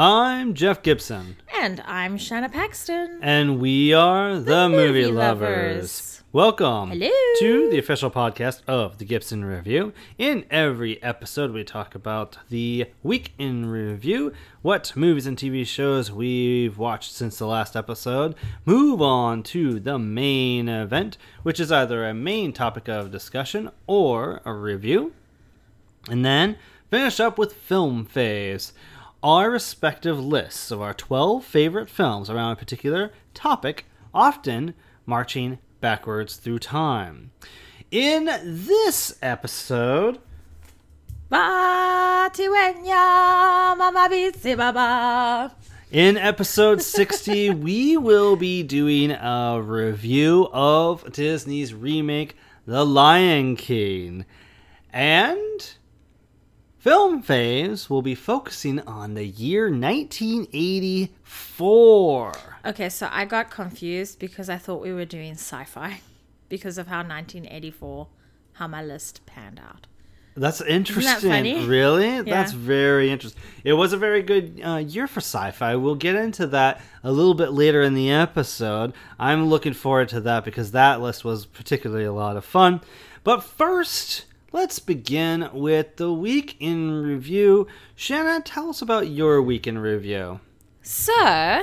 I'm Jeff Gibson, And I'm Shanna Paxton. and we are the, Movie, Movie Lovers. Lovers. Welcome Hello. to the official podcast of the Gibson Review. In every episode, we talk about the week in review, what movies and TV shows we've watched since the last episode, move on to the main event, which is either a main topic of discussion or a review, and then finish up with Film Faves. Our respective lists of our 12 favorite films around a particular topic, often marching backwards through time. In this episode, Ba tiwenya mama bitsi baba. in episode 60, we will be doing a review of Disney's remake, The Lion King. And Film Faves will be focusing on the year 1984. Okay, so I got confused because I thought we were doing sci-fi because of how 1984, how my list panned out. That's interesting. funny? Really? That's very interesting. It was a very good uh, year for sci-fi. We'll get into that a little bit later in the episode. I'm looking forward to that because that list was particularly a lot of fun. But first, let's begin with the week in review. Shanna, tell us about your week in review. So,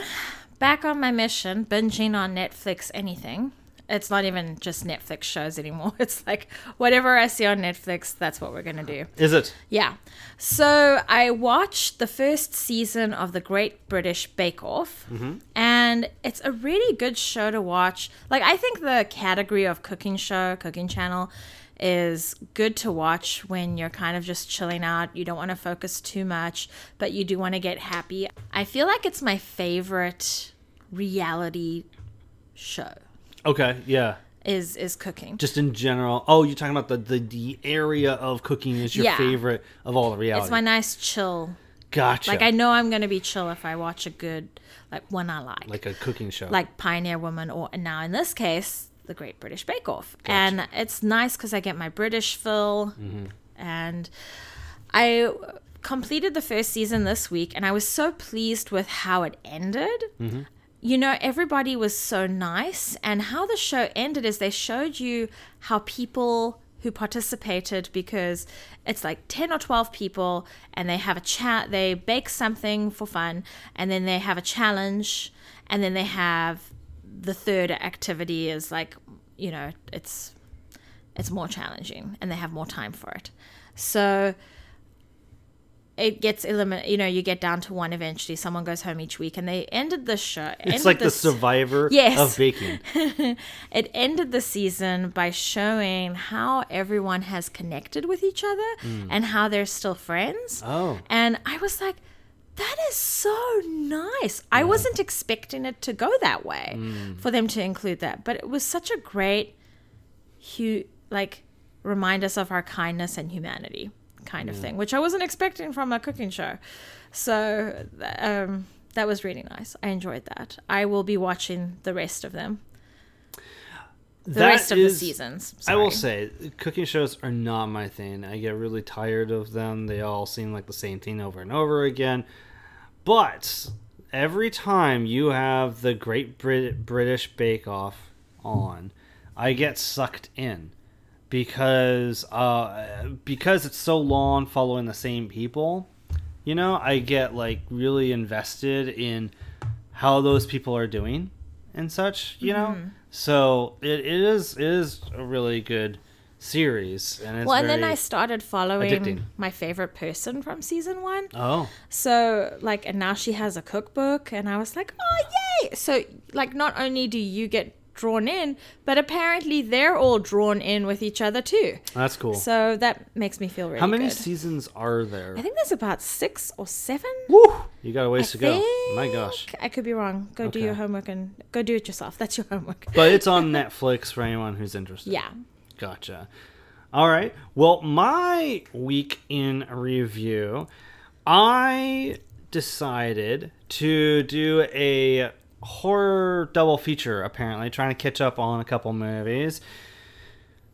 back on my mission, binging on Netflix anything. It's not even just Netflix shows anymore. It's like whatever I see on Netflix, that's what we're going to do. Is it? Yeah. So I watched the first season of the Great British Bake Off, mm-hmm. and it's a really good show to watch. Like, I think the category of cooking show, cooking channel, is good to watch when you're kind of just chilling out. You don't want to focus too much, but you do want to get happy. I feel like it's my favorite reality show Okay, yeah. is is cooking. Just in general. Oh, you're talking about the the, the area of cooking is your Yeah. favorite of all the reality. It's my nice chill. gotcha. Like I know I'm going to be chill if I watch a good like one I like. like a cooking show. like Pioneer Woman, or now in this case, the Great British Bake Off. And it's nice because I get my British fill. Mm-hmm. And I completed the first season this week, and I was so pleased with how it ended. Mm-hmm. You know, everybody was so nice, and how the show ended is they showed you how people who participated because it's like 10 or 12 people and they have a chat they bake something for fun and then they have a challenge and then they have the third activity is like you know it's it's more challenging and they have more time for it so it gets eliminated you know you get down to one eventually someone goes home each week and they ended the show it's like the survivor Yes. of baking. it ended the season by showing how everyone has connected with each other hmm. and how they're still friends. Oh. And I was like, that is so nice. I wasn't expecting it to go that way for them to include that, but it was such a great, hu- like, remind us of our kindness and humanity kind of thing, which I wasn't expecting from a cooking show. So, um, that was really nice. I enjoyed that. I will be watching the rest of them the That rest of is- the seasons. I will say, cooking shows are not my thing. I get really tired of them. They all seem like the same thing over and over again. But every time you have the Great Brit- British Bake Off on, I get sucked in because uh, because it's so long following the same people. You know, I get like really invested in how those people are doing and such. You know, Mm-hmm. So it, it is it is a really good series, and it's Well, and then I started following addicting. my favorite person from season one. oh So, like, and now she has a cookbook, and I was like, oh, yay! So, like, not only do you get drawn in, but apparently they're all drawn in with each other too. that's cool. So that makes me feel really how many good. seasons are there? I think there's about six or seven. Woo! You got a ways I to go. My gosh. I could be wrong. Go do your homework and go do it yourself. That's your homework. But it's on Netflix for anyone who's interested. Yeah. Gotcha. All right. Well, my week in review, I decided to do a horror double feature, apparently, trying to catch up on a couple movies.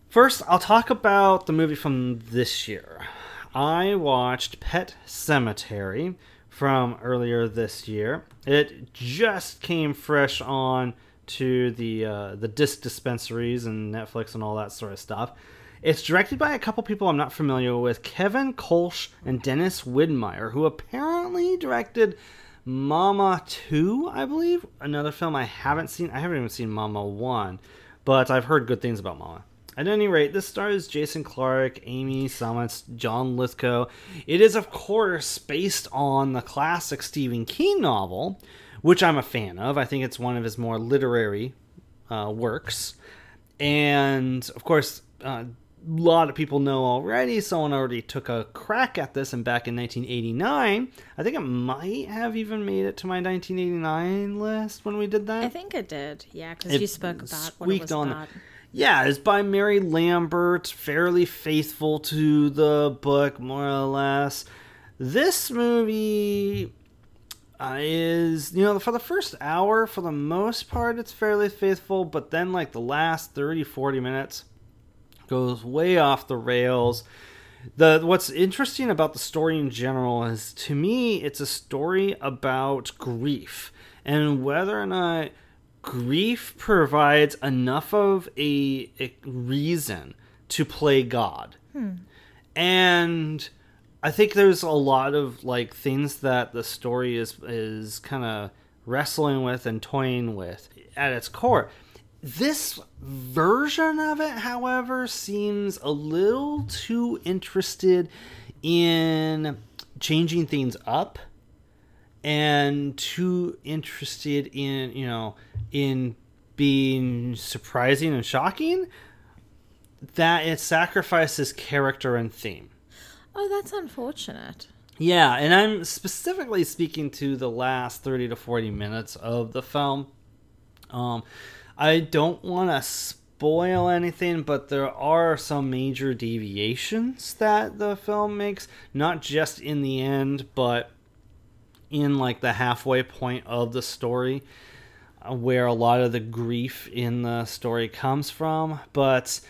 First, I'll talk about the movie from this year. I watched Pet Sematary from earlier this year. It just came fresh on to the uh, the disc dispensaries and Netflix and all that sort of stuff. It's directed by a couple people I'm not familiar with, Kevin Kolsch and Dennis Widmyer, who apparently directed Mama 2, I believe, another film I haven't seen. I haven't even seen Mama 1, but I've heard good things about Mama. At any rate, this stars Jason Clarke, Amy Seimetz, John Lithgow. It is, of course, based on the classic Stephen King novel, which I'm a fan of. I think it's one of his more literary uh, works. And, of course, uh, lot of people know already. Someone already took a crack at this, and back in 1989, I think it might have even made it to my 1989 list when we did that. I think it did. Yeah, because you spoke about what it was on- about. Yeah, it's by Mary Lambert, fairly faithful to the book, more or less. This movie uh, is, you know, for the first hour, for the most part, it's fairly faithful, but then, like, the last 30, 40 minutes goes way off the rails. The what's interesting about the story in general is to me it's a story about grief and whether or not grief provides enough of a, a reason to play God. Hmm. And I think there's a lot of like things that the story is is kind of wrestling with and toying with at its core. This version of it, however, seems a little too interested in changing things up and too interested in, you know, in being surprising and shocking that it sacrifices character and theme. Oh, that's unfortunate. Yeah, and I'm specifically speaking to the last 30 to 40 minutes of the film. Um, I don't want to spoil anything, but there are some major deviations that the film makes, not just in the end, but in like the halfway point of the story uh, where a lot of the grief in the story comes from. But,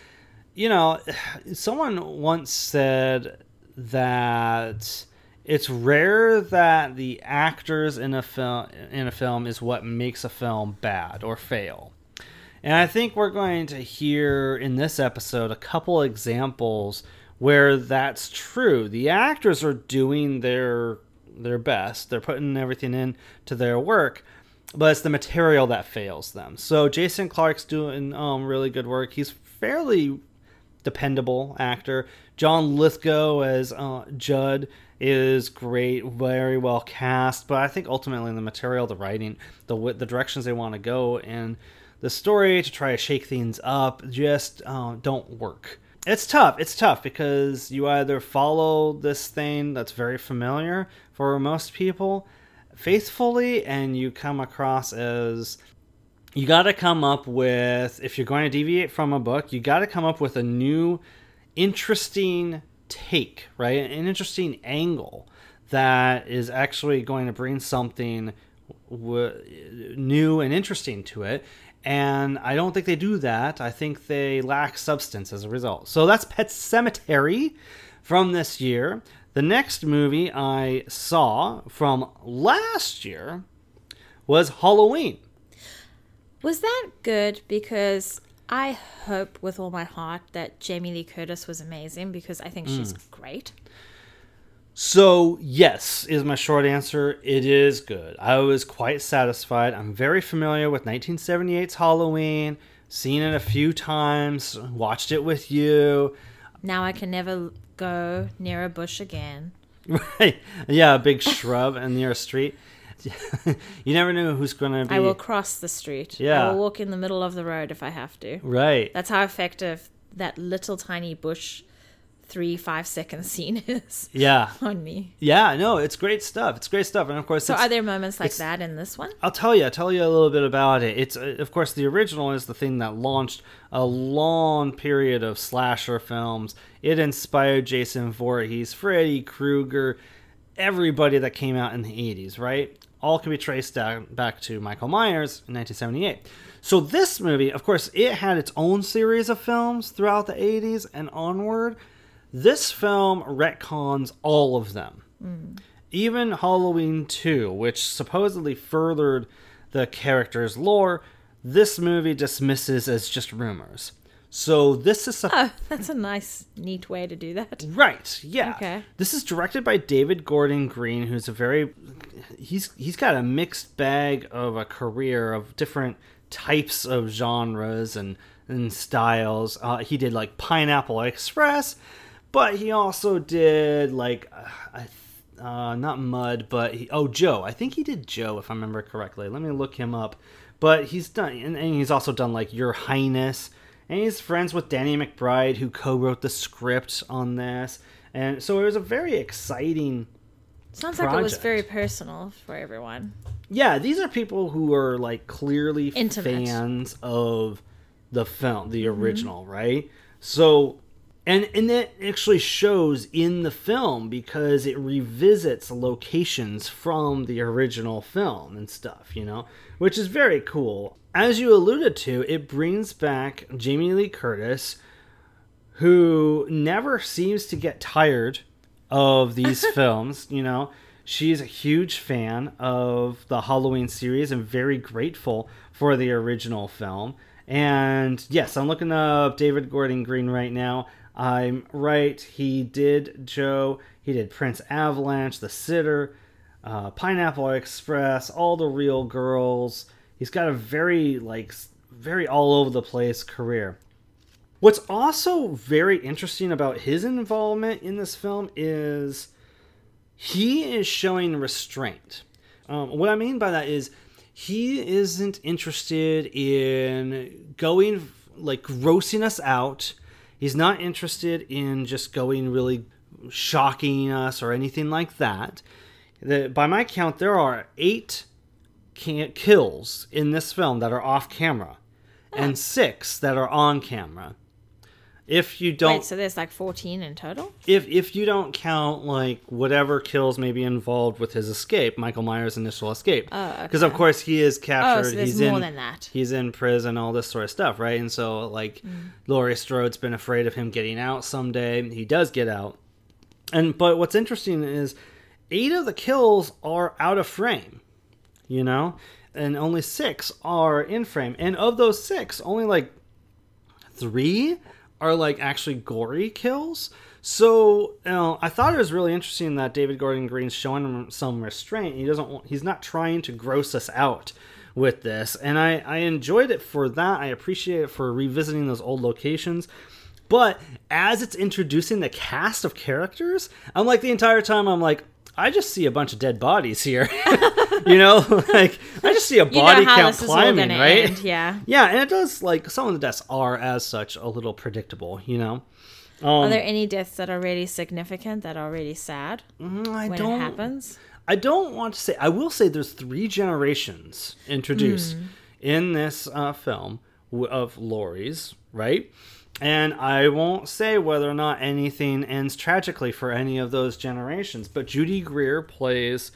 you know, someone once said that it's rare that the actors in a film in a film is what makes a film bad or fail. And I think we're going to hear in this episode a couple examples where that's true. The actors are doing their their best. They're putting everything into their work, but it's the material that fails them. So Jason Clarke's doing um, really good work. He's fairly dependable actor. John Lithgow as uh, Judd is great, very well cast. But I think ultimately the material, the writing, the the directions they want to go, and the story to try to shake things up just uh, don't work. It's tough. It's tough because you either follow this thing that's very familiar for most people faithfully, and you come across as you got to come up with if you're going to deviate from a book you got to come up with a new interesting take right an interesting angle that is actually going to bring something w- new and interesting to it and i don't think they do that. I think they lack substance as a result. So that's Pet Sematary from this year. The next movie i saw from last year was halloween. Was that good? Because I hope with all my heart that Jamie Lee Curtis was amazing because I think she's mm. great. So, yes, is my short answer. It is good. I was quite satisfied. I'm very familiar with 1978's Halloween, seen it a few times, watched it with you. Now I can never go near a bush again. Right. Yeah, a big shrub and near a street. you never know who's going to be. I will cross the street. Yeah. I will walk in the middle of the road if I have to. Right. That's how effective that little tiny bush three, five second scene is Yeah. on me. Yeah, no, it's great stuff. It's great stuff. And of course, So are there moments like that in this one? I'll tell you. I'll tell you a little bit about it. It's uh, of course the original is the thing that launched a long period of slasher films. It inspired Jason Voorhees, Freddy Krueger, everybody that came out in the 80s, right? All can be traced down, back to Michael Myers in 1978. So this movie, of course, it had its own series of films throughout the 80s and onward. This film retcons all of them even Halloween 2, which supposedly furthered the character's lore, this movie dismisses as just rumors. So this is a Oh, that's a nice, neat way to do that. Right. Yeah. Okay. This is directed by David Gordon Green, who's a very he's he's got a mixed bag of a career of different types of genres and and styles. Uh, he did like Pineapple Express, but he also did like uh, uh, not Mud, but he, oh Joe. I think he did Joe if I remember correctly. Let me look him up. But he's done, and, and he's also done like Your Highness and he's friends with Danny McBride, who co-wrote the script on this, and so it was a very exciting. Sounds like it was very personal for everyone. Yeah, these are people who are like clearly Intimate. fans of the film, the original, mm-hmm. right? So, and and that actually shows in the film because it revisits locations from the original film and stuff, you know, which is very cool as you alluded to, it brings back Jamie Lee Curtis, who never seems to get tired of these films. You know, she's a huge fan of the Halloween series and very grateful for the original film. And yes, I'm looking up David Gordon Green right now. I'm right. He did Joe. He did Prince Avalanche, The Sitter, uh, Pineapple Express, All the Real Girls he's got a very like very all over the place career. What's also very interesting about his involvement in this film is he is showing restraint. Um, what I mean by that is he isn't interested in going like grossing us out. He's not interested in just going really shocking us or anything like that. The, by my count, there are eight kills in this film that are off camera, and oh. six that are on camera. If you don't, Wait, so there's like 14 in total. If if you don't count like whatever kills may be involved with his escape, Michael Myers' initial escape, because oh, okay. of course he is captured. Oh, so there's he's more in, than that. He's in prison, all this sort of stuff, right? And so like, mm. Laurie Strode's been afraid of him getting out someday. He does get out, and but what's interesting is eight of the kills are out of frame you know? And only six are in frame. And of those six, only like three are like actually gory kills. So you know, I thought it was really interesting that David Gordon Green's showing some restraint. He doesn't want, he's not trying to gross us out with this, and I I enjoyed it for that. I appreciate it for revisiting those old locations. But as it's introducing the cast of characters, I'm like the entire time I'm like, I just see a bunch of dead bodies here. you know, like I just see a body you know count climbing, right? End, yeah. Yeah, and it does like some of the deaths are as such a little predictable, you know. Um, are there any deaths that are really significant that are really sad mm, I when don't, it happens? I don't want to say. I will say there's three generations introduced mm. in this uh, film of Laurie's, right? And I won't say whether or not anything ends tragically for any of those generations, but Judy Greer plays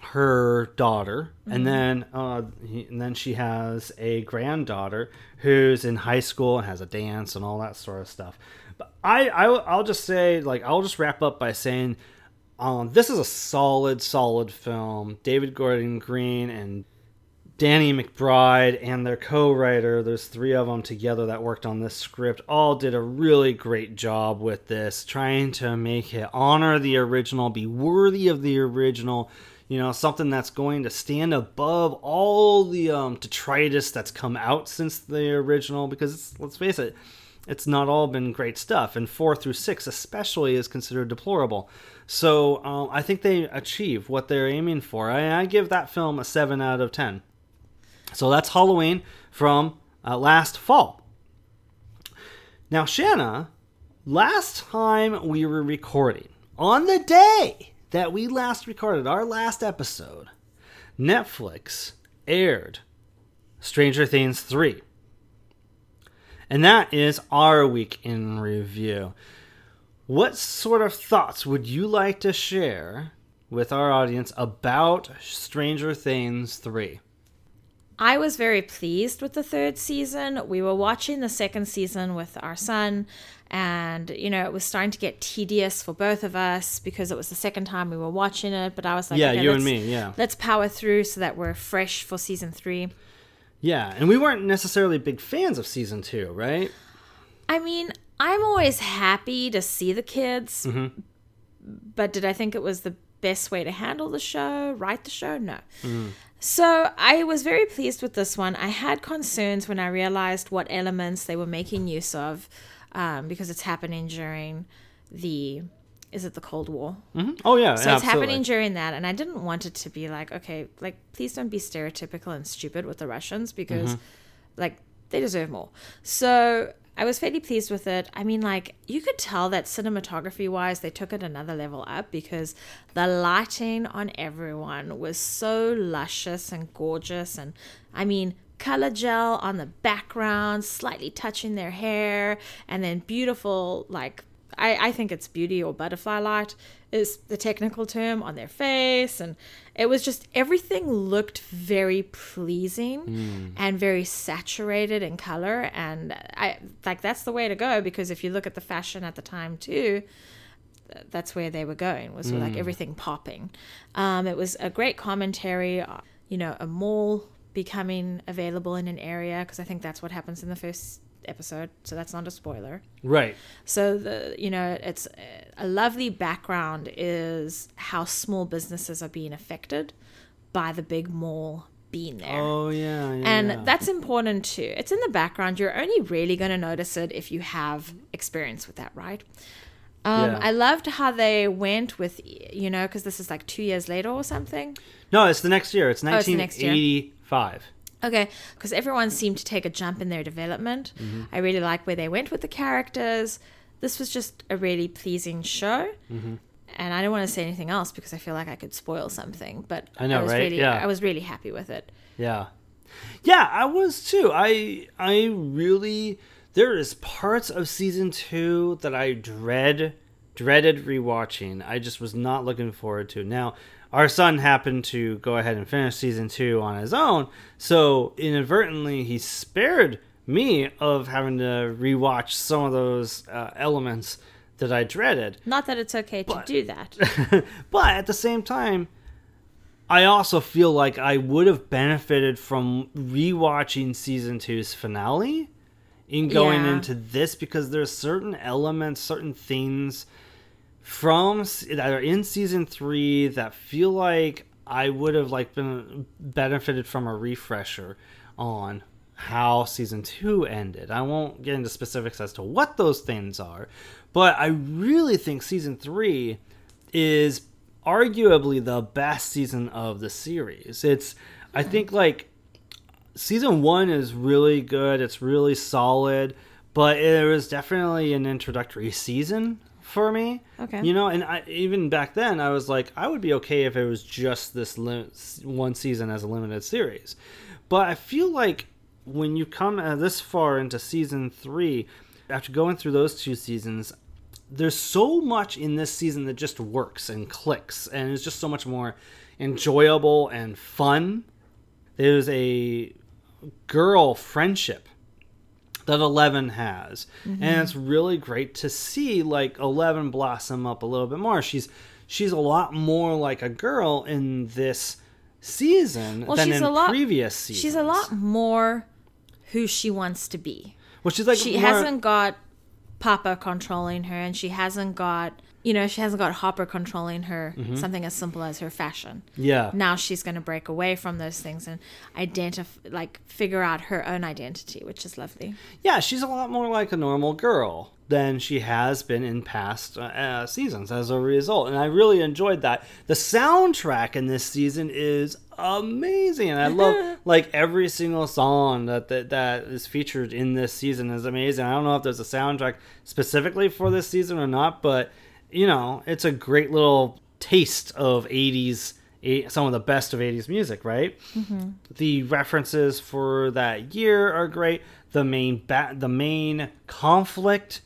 her daughter, mm-hmm. and then uh, he, and then she has a granddaughter who's in high school and has a dance and all that sort of stuff. But I, I I'll just say like I'll just wrap up by saying, um, this is a solid, solid film. David Gordon Green and Danny McBride and their co-writer, there's three of them together that worked on this script, all did a really great job with this, trying to make it honor the original, be worthy of the original, you know, something that's going to stand above all the um, detritus that's come out since the original, because let's face it, it's not all been great stuff, and four through six especially is considered deplorable. So um, I think they achieve what they're aiming for. I, I give that film a seven out of ten. So that's Halloween from uh, last fall. Now, Shanna, last time we were recording, on the day that we last recorded our last episode, Netflix aired Stranger Things 3. And that is our week in review. What sort of thoughts would you like to share with our audience about Stranger Things 3? I was very pleased with the third season. We were watching the second season with our son, and you know, it was starting to get tedious for both of us because it was the second time we were watching it. But I was like, Yeah, okay, you and me, yeah. let's power through so that we're fresh for season three. Yeah, and we weren't necessarily big fans of season two, right? I mean, I'm always happy to see the kids, Mm-hmm. but did I think it was the best way to handle the show, write the show? No. Mm-hmm. So I was very pleased with this one. I had concerns when I realized what elements they were making use of, um, because it's happening during the. Is it the Cold War? Mhm. Oh yeah, So it's absolutely. happening during that, and I didn't want it to be like, okay, like please don't be stereotypical and stupid with the Russians because, Mm-hmm. like, they deserve more. So I was fairly pleased with it. I mean, like, you could tell that cinematography wise, they took it another level up because the lighting on everyone was so luscious and gorgeous, and I mean. Color gel on the background, slightly touching their hair, and then beautiful, like I, I think it's beauty or butterfly light is the technical term on their face. And it was just everything looked very pleasing and very saturated in color. And i like that's the way to go because if you look at the fashion at the time too that's where they were going was with, like everything popping. Um, it was a great commentary uh, you know a mall becoming available in an area because i think that's what happens in the first episode so that's not a spoiler Right. so the you know it's a lovely background is how small businesses are being affected by the big mall being there. Oh yeah. yeah and yeah. that's important too. It's in the background. You're only really going to notice it if you have experience with that, right? Um, Yeah. I loved how they went with, you know, because this is like two years later or something. no, it's the next year. It's Oh, it's the next year. 1985. Okay, because everyone seemed to take a jump in their development. Mm-hmm. I really like where they went with the characters. This was just a really pleasing show. Mm-hmm. And I don't want to say anything else because I feel like I could spoil something. But I know, was right? Really, Yeah. I was really happy with it. Yeah. Yeah, I was too. I I really there is parts of season 2 that I dread dreaded rewatching. I just was not looking forward to. Now, our son happened to go ahead and finish season 2 on his own, so inadvertently he spared me of having to rewatch some of those uh, elements that I dreaded. Not that it's okay to do that. but at the same time, I also feel like I would have benefited from rewatching season two's finale in going Yeah. into this because there's certain elements, certain things from that are in season three that feel like I would have like been benefited from a refresher on how season two ended. I won't get into specifics as to what those things are, but I really think season three is arguably the best season of the series. It's I hmm. think like season one is really good. It's really solid, but it was definitely an introductory season for me. Okay. You know, and I, even back then, I was like, I would be okay if it was just this lim- one season as a limited series. But I feel like when you come uh, this far into season three, after going through those two seasons, there's so much in this season that just works and clicks, and it's just so much more enjoyable and fun. There's a girl friendship that Eleven has, and mm-hmm. it's really great to see like Eleven blossom up a little bit more. She's she's a lot more like a girl in this season Well, than in lot- previous seasons. She's a lot more who she wants to be. Well, she's like she more- hasn't got Papa controlling her, and she hasn't got you know she hasn't got Hopper controlling her. Mm-hmm. Something as simple as her fashion. Yeah. Now she's going to break away from those things and identify, like, figure out her own identity, which is lovely. Yeah, she's a lot more like a normal girl than she has been in past uh, uh, seasons as a result. And I really enjoyed that. The soundtrack in this season is amazing. I love like every single song that, that that is featured in this season is amazing. I don't know if there's a soundtrack specifically for this season or not, but you know, it's a great little taste of 80s eh, some of the best of 80s music, right? the references for that year are great. The main ba- the main conflict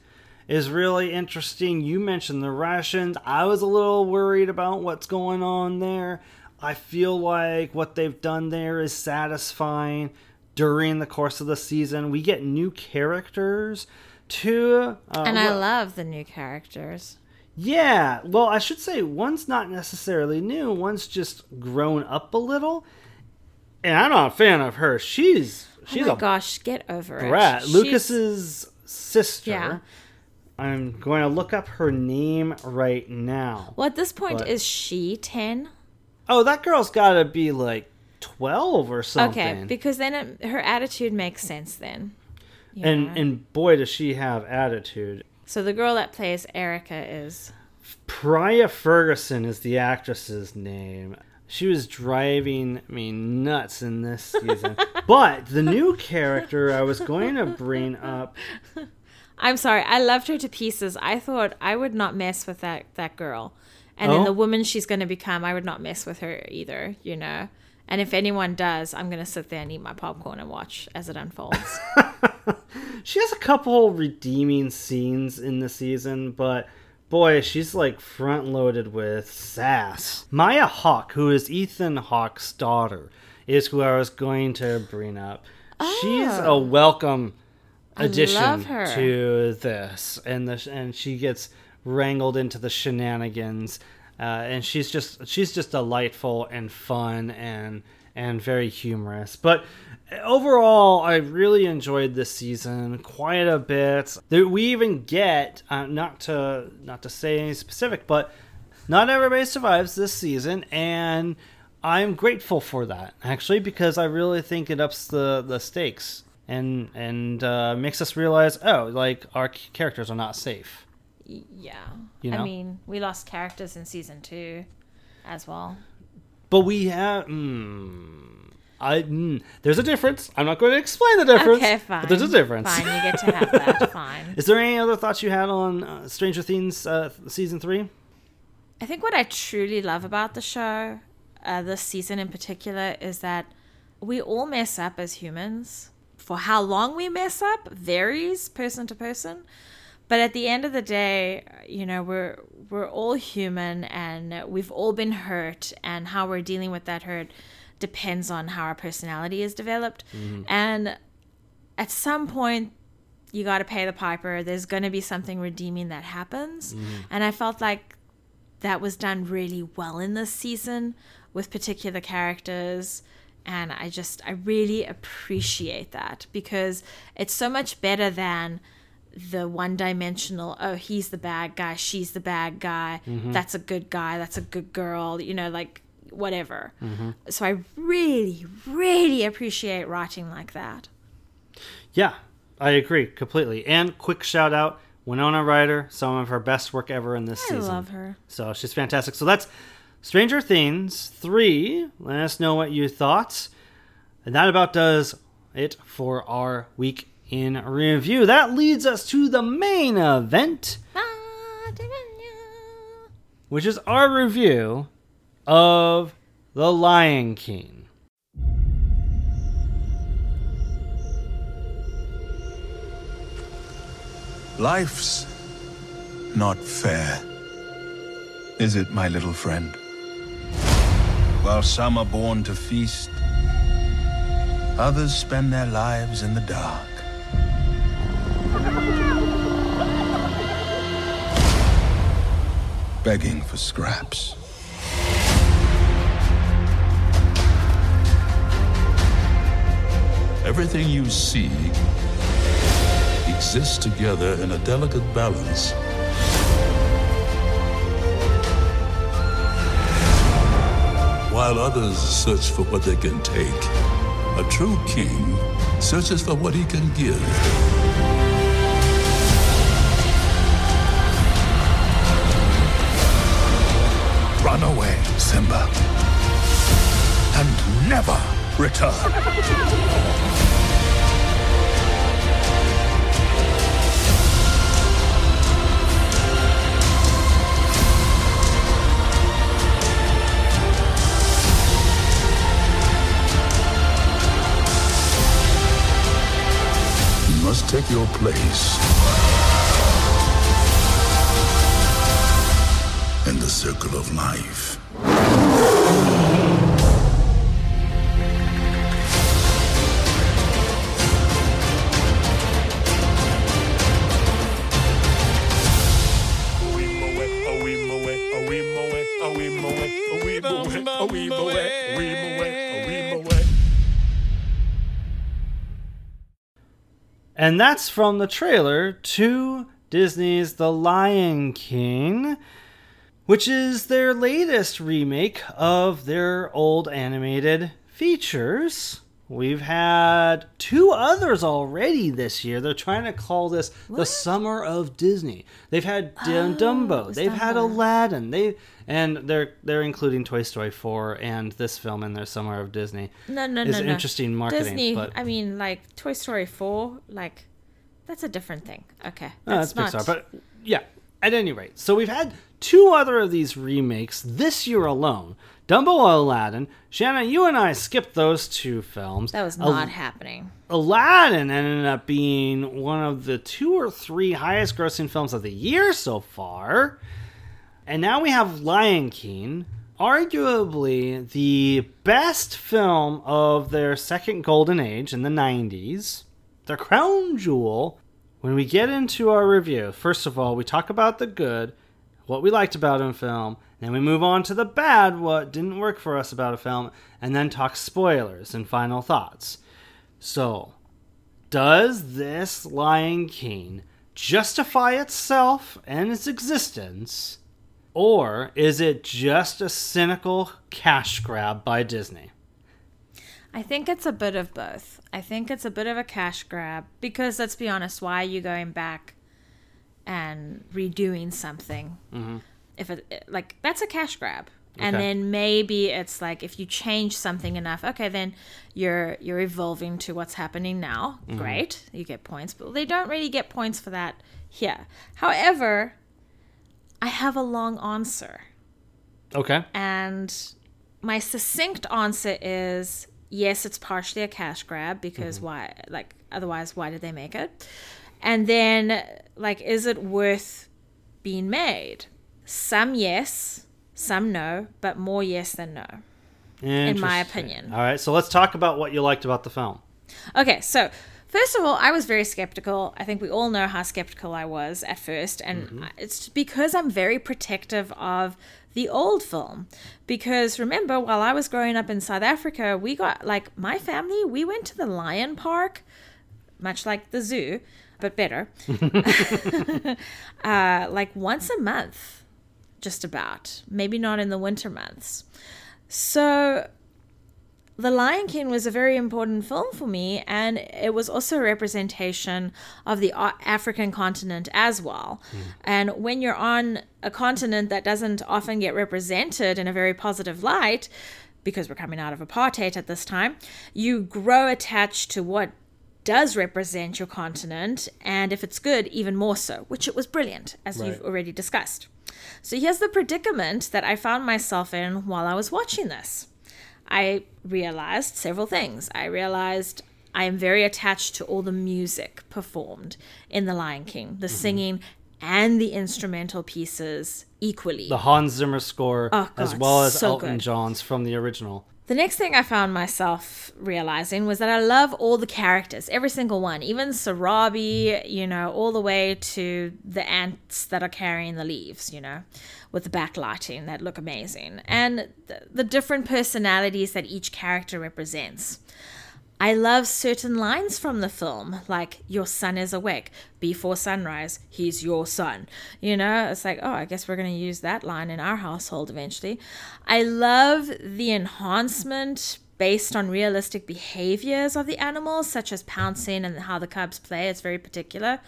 is really interesting. You mentioned the Russians. I was a little worried about what's going on there. I feel like what they've done there is satisfying during the course of the season. We get new characters too. Uh, and I love the new characters. Yeah, well, I should say one's not necessarily new. One's just grown up a little, and I'm not a fan of her. She's oh she's oh my gosh, get over brat. it. Lucas's sister. Yeah. I'm going to look up her name right now. Well, at this point, but... is she ten? Oh, that girl's got to be like twelve or something. Okay, because then it, her attitude makes sense then. And and boy, does she have attitude. So the girl that plays Erica is Priah Ferguson is the actress's name. She was driving me nuts in this season. but the new character I was going to bring up I'm sorry, I loved her to pieces. I thought I would not mess with that that girl. And oh? then the oh? woman she's going to become, I would not mess with her either, you know. And if anyone does, I'm going to sit there and eat my popcorn and watch as it unfolds. she has a couple redeeming scenes in the season, but boy, she's like front loaded with sass. Maya Hawke, who is Ethan Hawke's daughter, is who I was going to bring up. Oh. She's a oh. welcome addition to this, and the and she gets wrangled into the shenanigans uh, and she's just she's just delightful and fun and and very humorous. But overall, I really enjoyed this season quite a bit. We even get uh, not to not to say any specific, but not everybody survives this season, and I'm grateful for that actually because I really think it ups the the stakes and and uh, makes us realize oh like our characters are not safe yeah. You know? I mean, we lost characters in season two as well. But we have. Mm, I mm, there's a difference. I'm not going to explain the difference. Okay, fine. But there's a difference. Fine, you get to have that. fine. Is there any other thoughts you had on uh, Stranger Things uh, season three? I think what I truly love about the show, uh, this season in particular, is that we all mess up as humans. For how long we mess up varies person to person but at the end of the day you know we're we're all human and we've all been hurt and how we're dealing with that hurt depends on how our personality is developed mm-hmm. and at some point you got to pay the piper there's going to be something redeeming that happens mm-hmm. and i felt like that was done really well in this season with particular characters and i just i really appreciate that because it's so much better than the one dimensional oh he's the bad guy she's the bad guy mm-hmm. that's a good guy that's a good girl you know like whatever. Mm-hmm. so i really really appreciate writing like that. Yeah i agree completely. And quick shout out winona ryder some of her best work ever in this I season. i love her. So she's fantastic. So that's stranger things 3 let us know what you thought. And that about does it for our week in review. That leads us to the main event, which is our review of The Lion King. Life's not fair, is it, my little friend? While some are born to feast, others spend their lives in the dark. Begging for scraps. Everything you see exists together in a delicate balance. While others search for what they can take, a true king searches for what he can give. Run away, Simba. And never return. Must take your place. in the circle of life. And that's from the trailer to Disney's The Lion King, which is their latest remake of their old animated features. We've had two others already this year. They're trying to call this the summer of Disney. They've had Dum- Dumbo. They've had Aladdin. They and they're they're including Toy Story 4 and this film in their summer of Disney. No, no, Is no, no. interesting marketing, Disney. but- I mean, like Toy Story four, like that's a different thing. Okay, Uh, that's not. Pixar, but yeah. At any rate, so we've had two other of these remakes this year alone. Dumbo Aladdin. Shanna, you and I skipped those two films. that was Al- not happening. Aladdin ended up being one of the two or three highest grossing films of the year so far. And now we have Lion King, arguably the best film of their second golden age in the 90s. The crown jewel. When we get into our review, first of all, we talk about the good, what we liked about a film, then we move on to the bad, what didn't work for us about a film, and then talk spoilers and final thoughts. So, does this Lion King justify itself and its existence, or is it just a cynical cash grab by Disney? I think it's a bit of both. I think it's a bit of a cash grab because let's be honest, why are you going back and redoing something? Mm-hmm. If it like that's a cash grab. And then maybe it's like if you change something enough, okay, then you're you're evolving to what's happening now. Mm-hmm. Great, you get points, but they don't really get points for that here. However, I have a long answer. Okay. And my succinct answer is yes, it's partially a cash grab because mm-hmm. why, like, otherwise, why did they make it? And then, like, is it worth being made? Some yes, some no, but more yes than no. in my opinion. All right, so let's talk about what you liked about the film. Okay, so first of all, I was very skeptical. I think we all know how skeptical I was at first, and it's because I'm very protective of the old film. Because remember, while I was growing up in South Africa, we got like my family, we went to the lion park, much like the zoo, but better, uh, like once a month, just about. Maybe not in the winter months. So the Lion King was a very important film for me, and it was also a representation of the African continent as well. Hmm. And when you're on a continent that doesn't often get represented in a very positive light, because we're coming out of apartheid at this time, you grow attached to what does represent your continent, and if it's good, even more so, which it was brilliant, as you've already discussed. So here's the predicament that I found myself in while I was watching this. I realized several things. I realized I am very attached to all the music performed in The Lion King, the mm-hmm. singing and the instrumental pieces equally. The Hans Zimmer score, Oh, as well as so Elton good. John's from the original. The next thing I found myself realizing was that I love all the characters, every single one, even Sarabi, you know, all the way to the ants that are carrying the leaves, you know, with the backlighting that look amazing, and the, the different personalities that each character represents. I love certain lines from the film, like "Your son is awake before sunrise. He's your son." You know, it's like, oh, I guess we're gonna use that line in our household eventually. I love the enhancement based on realistic behaviors of the animals, such as pouncing and how the cubs play. It's very particular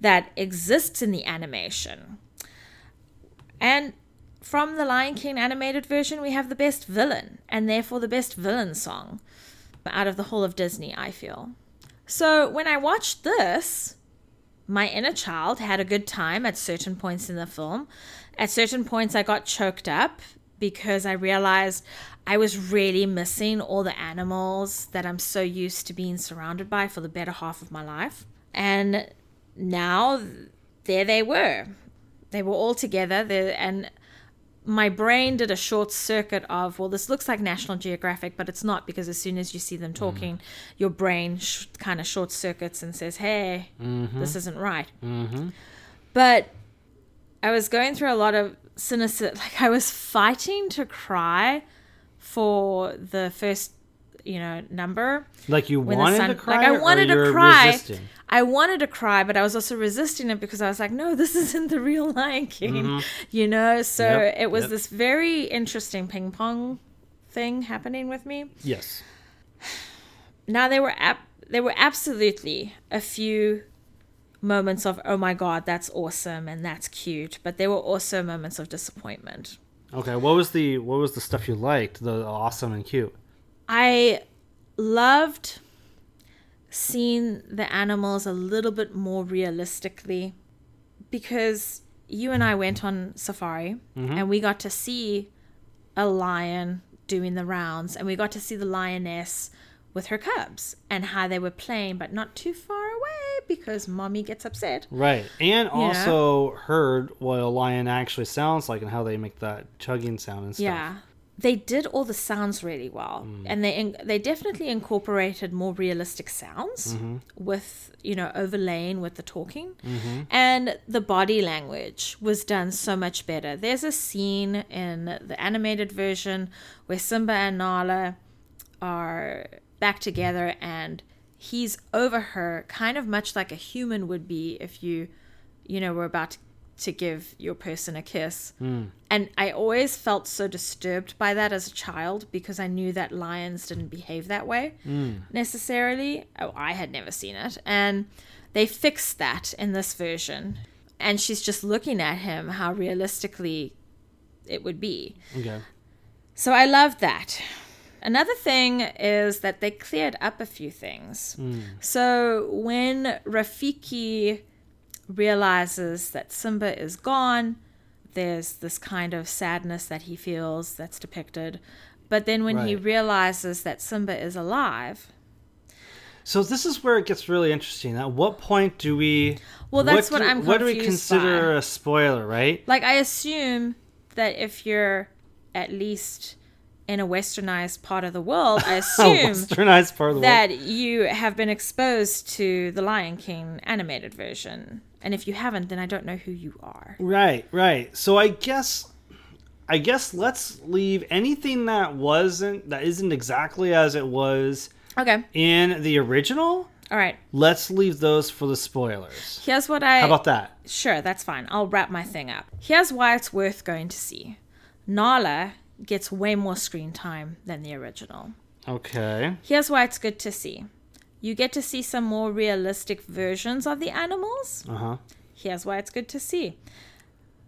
that exists in the animation. And from the Lion King animated version, we have the best villain, and therefore the best villain song out of the whole of Disney, I feel. So when I watched this, my inner child had a good time at certain points in the film. At certain points, I got choked up because I realized I was really missing all the animals that I'm so used to being surrounded by for the better half of my life. And now there they were. They were all together there and my brain did a short circuit of well this looks like national geographic but it's not because as soon as you see them mm. talking your brain sh- kind of short circuits and says hey mm-hmm. this isn't right. Mm-hmm. But i was going through a lot of cynicism like i was fighting to cry for the first you know number. Like you wanted sun to cry, like i wanted to cry resisting? I wanted to cry, but I was also resisting it because I was like, no, this isn't the real Lion King, you know? So Mm-hmm. Yep, it was yep. this very interesting ping pong thing happening with me. Yes. Now there were ab- there were absolutely a few moments of oh my god that's awesome and that's cute, but there were also moments of disappointment. Okay. What was the what was the stuff you liked? The awesome and cute. I loved seeing the animals a little bit more realistically because you and I went on safari mm-hmm. and we got to see a lion doing the rounds and we got to see the lioness with her cubs and how they were playing but not too far away because mommy gets upset. Right. And also heard what a lion actually sounds like and how they make that chugging sound and stuff. Yeah. They did all the sounds really well, mm. and they in, they definitely incorporated more realistic sounds mm-hmm. with you know overlaying with the talking, mm-hmm. and the body language was done so much better. There's a scene in the animated version where Simba and Nala are back together, and he's over her, kind of much like a human would be if you, you know, were about to to give your person a kiss. Hmm. And I always felt so disturbed by that as a child because I knew that lions didn't behave that way hmm. necessarily. Oh, I had never seen it. And they fixed that in this version. And she's just looking at him, how realistically it would be. Okay. So I love that. Another thing is that they cleared up a few things. Hmm. So when Rafiki realizes that Simba is gone, there's this kind of sadness that he feels that's depicted. But then when he realizes that Simba is alive, So this is where it gets really interesting. At what point do we? Well, that's what do- I'm What do we consider by. a spoiler, right? like I assume that if you're at least in a westernized part of the world, I assume westernized part of the world. that you have been exposed to the Lion King animated version. And if you haven't, then I don't know who you are. Right, right. So I guess I guess let's leave anything that wasn't that isn't exactly as it was Okay. in the original. All right. Let's leave those for the spoilers. Here's what I How about that? Sure, that's fine. I'll wrap my thing up. Here's why it's worth going to see. Nala gets way more screen time than the original. Okay. Here's why it's good to see. You get to see some more realistic versions of the animals. Uh huh. Here's why it's good to see.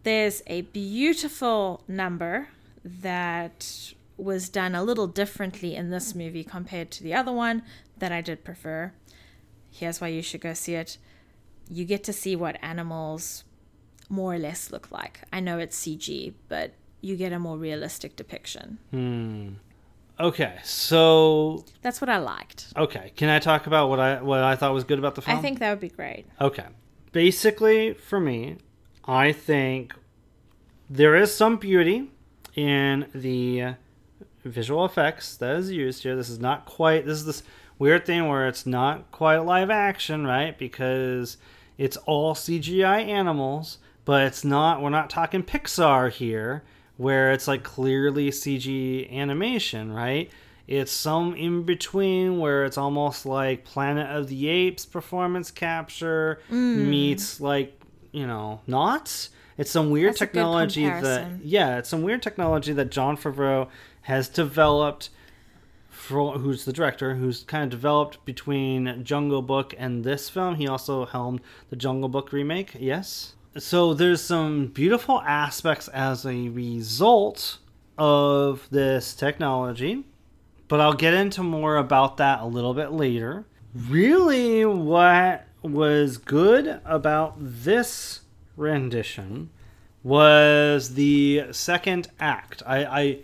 There's a beautiful number that was done a little differently in this movie compared to the other one that I did prefer. Here's why you should go see it. You get to see what animals more or less look like. I know it's CG, but you get a more realistic depiction. Okay. So That's what I liked. okay, can I talk about what I what I thought was good about the film? I think that would be great. Okay. Basically, for me, I think there is some beauty in the visual effects that is used here. This is not quite this is this weird thing where it's not quite live action, right? Because it's all CGI animals, but it's not we're not talking Pixar here where it's like clearly CG animation, right? It's some in between where it's almost like Planet of the Apes performance capture meets like, you know, not. It's some weird That's technology that yeah, it's some weird technology that Jon Favreau has developed for, who's the director, who's kind of developed between Jungle Book and this film. He also helmed the Jungle Book remake, yes. So there's some beautiful aspects as a result of this technology, but I'll get into more about that a little bit later. Really, what was good about this rendition was the second act. I, I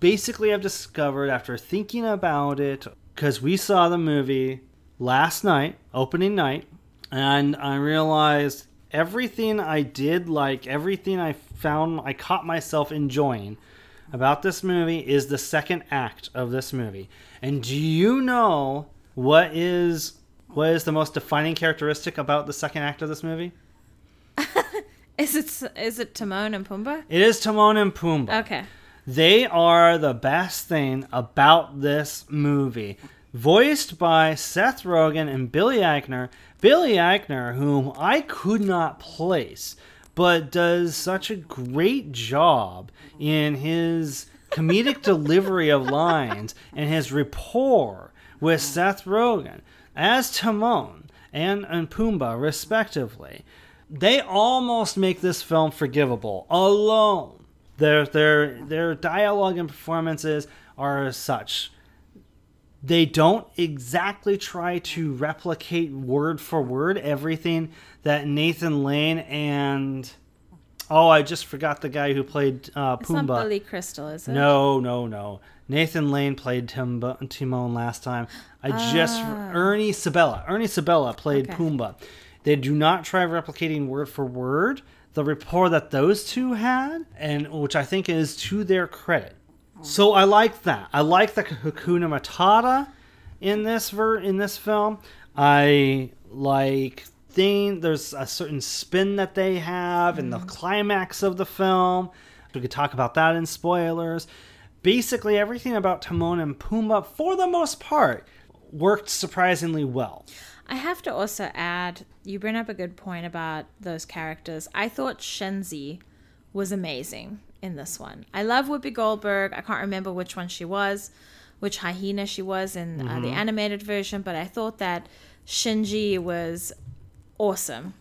basically have discovered after thinking about it because we saw the movie last night, opening night, and I realized everything I did like, everything I found, I caught myself enjoying about this movie is the second act of this movie. And do you know what is what is the most defining characteristic about the second act of this movie? Is it is it Timon and Pumbaa? It is Timon and Pumbaa. Okay. They are the best thing about this movie. voiced by Seth Rogen and Billy Eichner. Billy Eichner, whom I could not place, but does such a great job in his comedic delivery of lines and his rapport with Seth Rogen as Timon and, and Pumbaa, respectively. They almost make this film forgivable alone. Their their their dialogue and performances are such they don't exactly try to replicate word for word everything that Nathan Lane and oh, I just forgot the guy who played uh, It's not Billy Crystal, is it? No, no, no. Nathan Lane played Tim Timon last time. I just Ernie Sabella. Ernie Sabella played Okay. Pumbaa. They do not try replicating word for word the rapport that those two had, and which I think is to their credit. So I like that. I like the Hakuna Matata in this ver- in this film. I like thing. There's a certain spin that they have in the mm. climax of the film. We could talk about that in spoilers. Basically, everything about Timon and Pumbaa, for the most part, worked surprisingly well. I have to also add, you bring up a good point about those characters. I thought Shenzi was amazing in this one. I love Whoopi Goldberg. I can't remember which one she was, which hyena she was in uh, the animated version, but I thought that Shenzi was awesome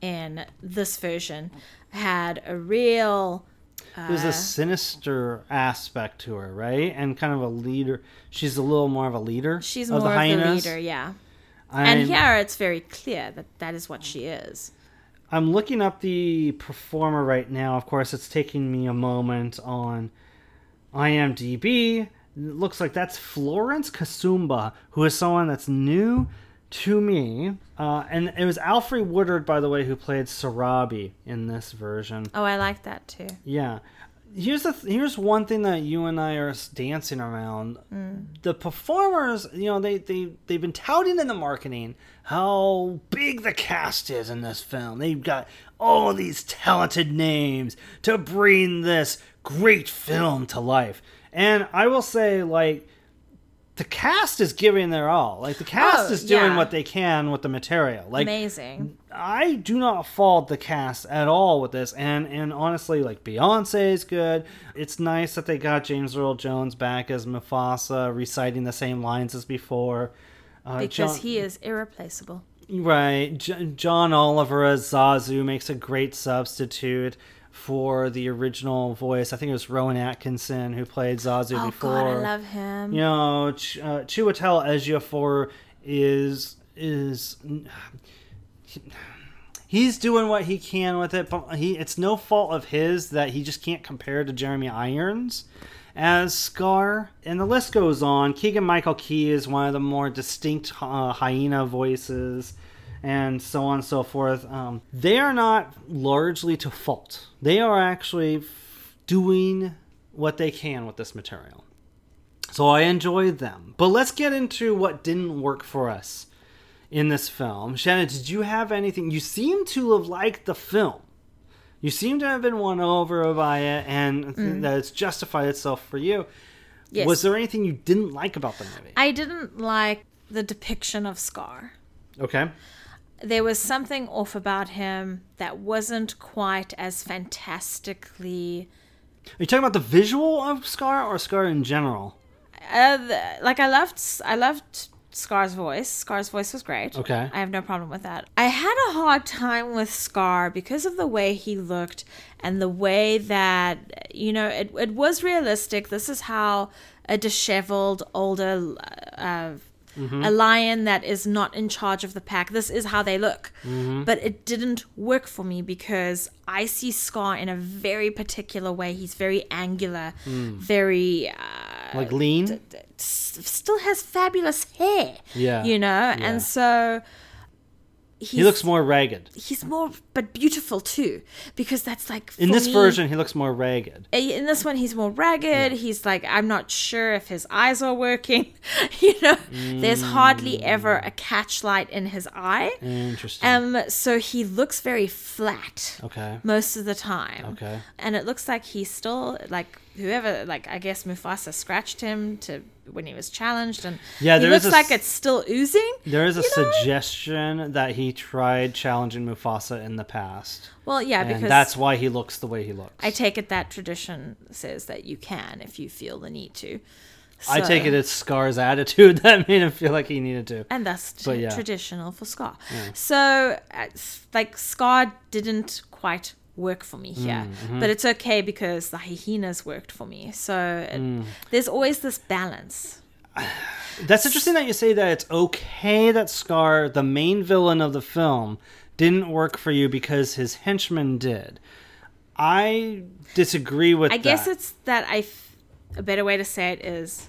in this version. Had a real There's a sinister aspect to her, right? And kind of a leader. She's a little more of a leader. she's of more the of a leader, yeah. I'm- And here it's very clear that that is what she is. I'm looking up the performer right now. Of course, it's taking me a moment on IMDb. It looks like that's Florence Kasumba, who is someone that's new to me. Uh, and it was Alfre Woodard, by the way, who played Sarabi in this version. Oh, I like that too. Yeah. Here's the th- here's one thing that you and I are dancing around. Mm. The performers, you know, they they they've been touting in the marketing how big the cast is in this film. They've got all these talented names to bring this great film to life. And I will say like the cast is giving their all. Like the cast Oh, is doing yeah. what they can with the material. Like Amazing. I do not fault the cast at all with this, and and honestly, like Beyonce is good. It's nice that they got James Earl Jones back as Mufasa, reciting the same lines as before. Uh, Because John- he is irreplaceable. right, J- John Oliver as Zazu makes a great substitute for the original voice. I think it was Rowan Atkinson who played Zazu Oh before. God, I love him. You know, Ch- uh, Chiwetel Ejiofor is is he's doing what he can with it, but he it's no fault of his that he just can't compare to Jeremy Irons as Scar, and the list goes on. Keegan Michael Key is one of the more distinct uh, hyena voices. And so on and so forth. Um, they are not largely to fault. They are actually f- doing what they can with this material. So I enjoyed them. But let's get into what didn't work for us in this film. Shannon, did you have anything? You seem to have liked the film. You seem to have been won over by it and that it's justified itself for you. Yes. Was there anything you didn't like about the movie? I didn't like the depiction of Scar. okay. There was something off about him that wasn't quite as fantastically. Are you talking about the visual of Scar or Scar in general? Uh, the, like I loved, I loved Scar's voice. Scar's voice was great. Okay. I have no problem with that. I had a hard time with Scar because of the way he looked and the way that you know it. It was realistic. This is how a disheveled older. Uh, Mm-hmm. A lion that is not in charge of the pack. This is how they look. Mm-hmm. But it didn't work for me because I see Scar in a very particular way. He's very angular, mm. very uh, Like lean? s- still has fabulous hair. Yeah, You know? yeah. And so He looks more ragged. he's more but beautiful too because that's like In this me- version, he looks more ragged. in this one he's more ragged he's like i'm not sure if his eyes are working you know there's hardly ever a catch light in his eye Interesting. um so he looks very flat okay. most of the time Okay. and it looks like he's still like whoever, like I guess Mufasa scratched him to when he was challenged, and Yeah, he there is looks a like it's still oozing. There is a know? suggestion that he tried challenging Mufasa in the past, Well, yeah, and because that's why he looks the way he looks. I take it that tradition says that you can if you feel the need to. I take it it's Scar's attitude that made him feel like he needed to. and that's t- yeah. traditional for Scar. So, uh, like, Scar didn't quite work for me here, Mm, mm-hmm. but it's okay because the hyenas worked for me. So, it, Mm. there's always this balance. That's interesting that you say that it's okay that Scar, the main villain of the film, didn't work for you because his henchmen did. I disagree with I that. guess it's that I, f- a better way to say it is,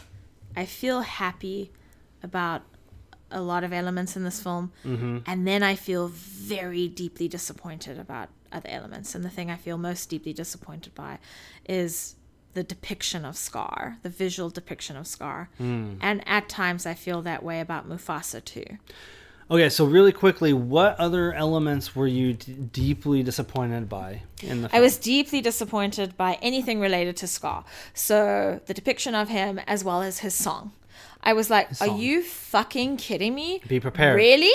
I feel happy about a lot of elements in this film, Mm-hmm. and then I feel very deeply disappointed about other elements. And the thing I feel most deeply disappointed by is the depiction of Scar, the visual depiction of Scar. Hmm. And at times I feel that way about Mufasa too. Okay, so really quickly, what other elements were you d- deeply disappointed by in the I was deeply disappointed by anything related to Scar. So the depiction of him as well as his song. I was like, are you fucking kidding me? Be prepared. Really?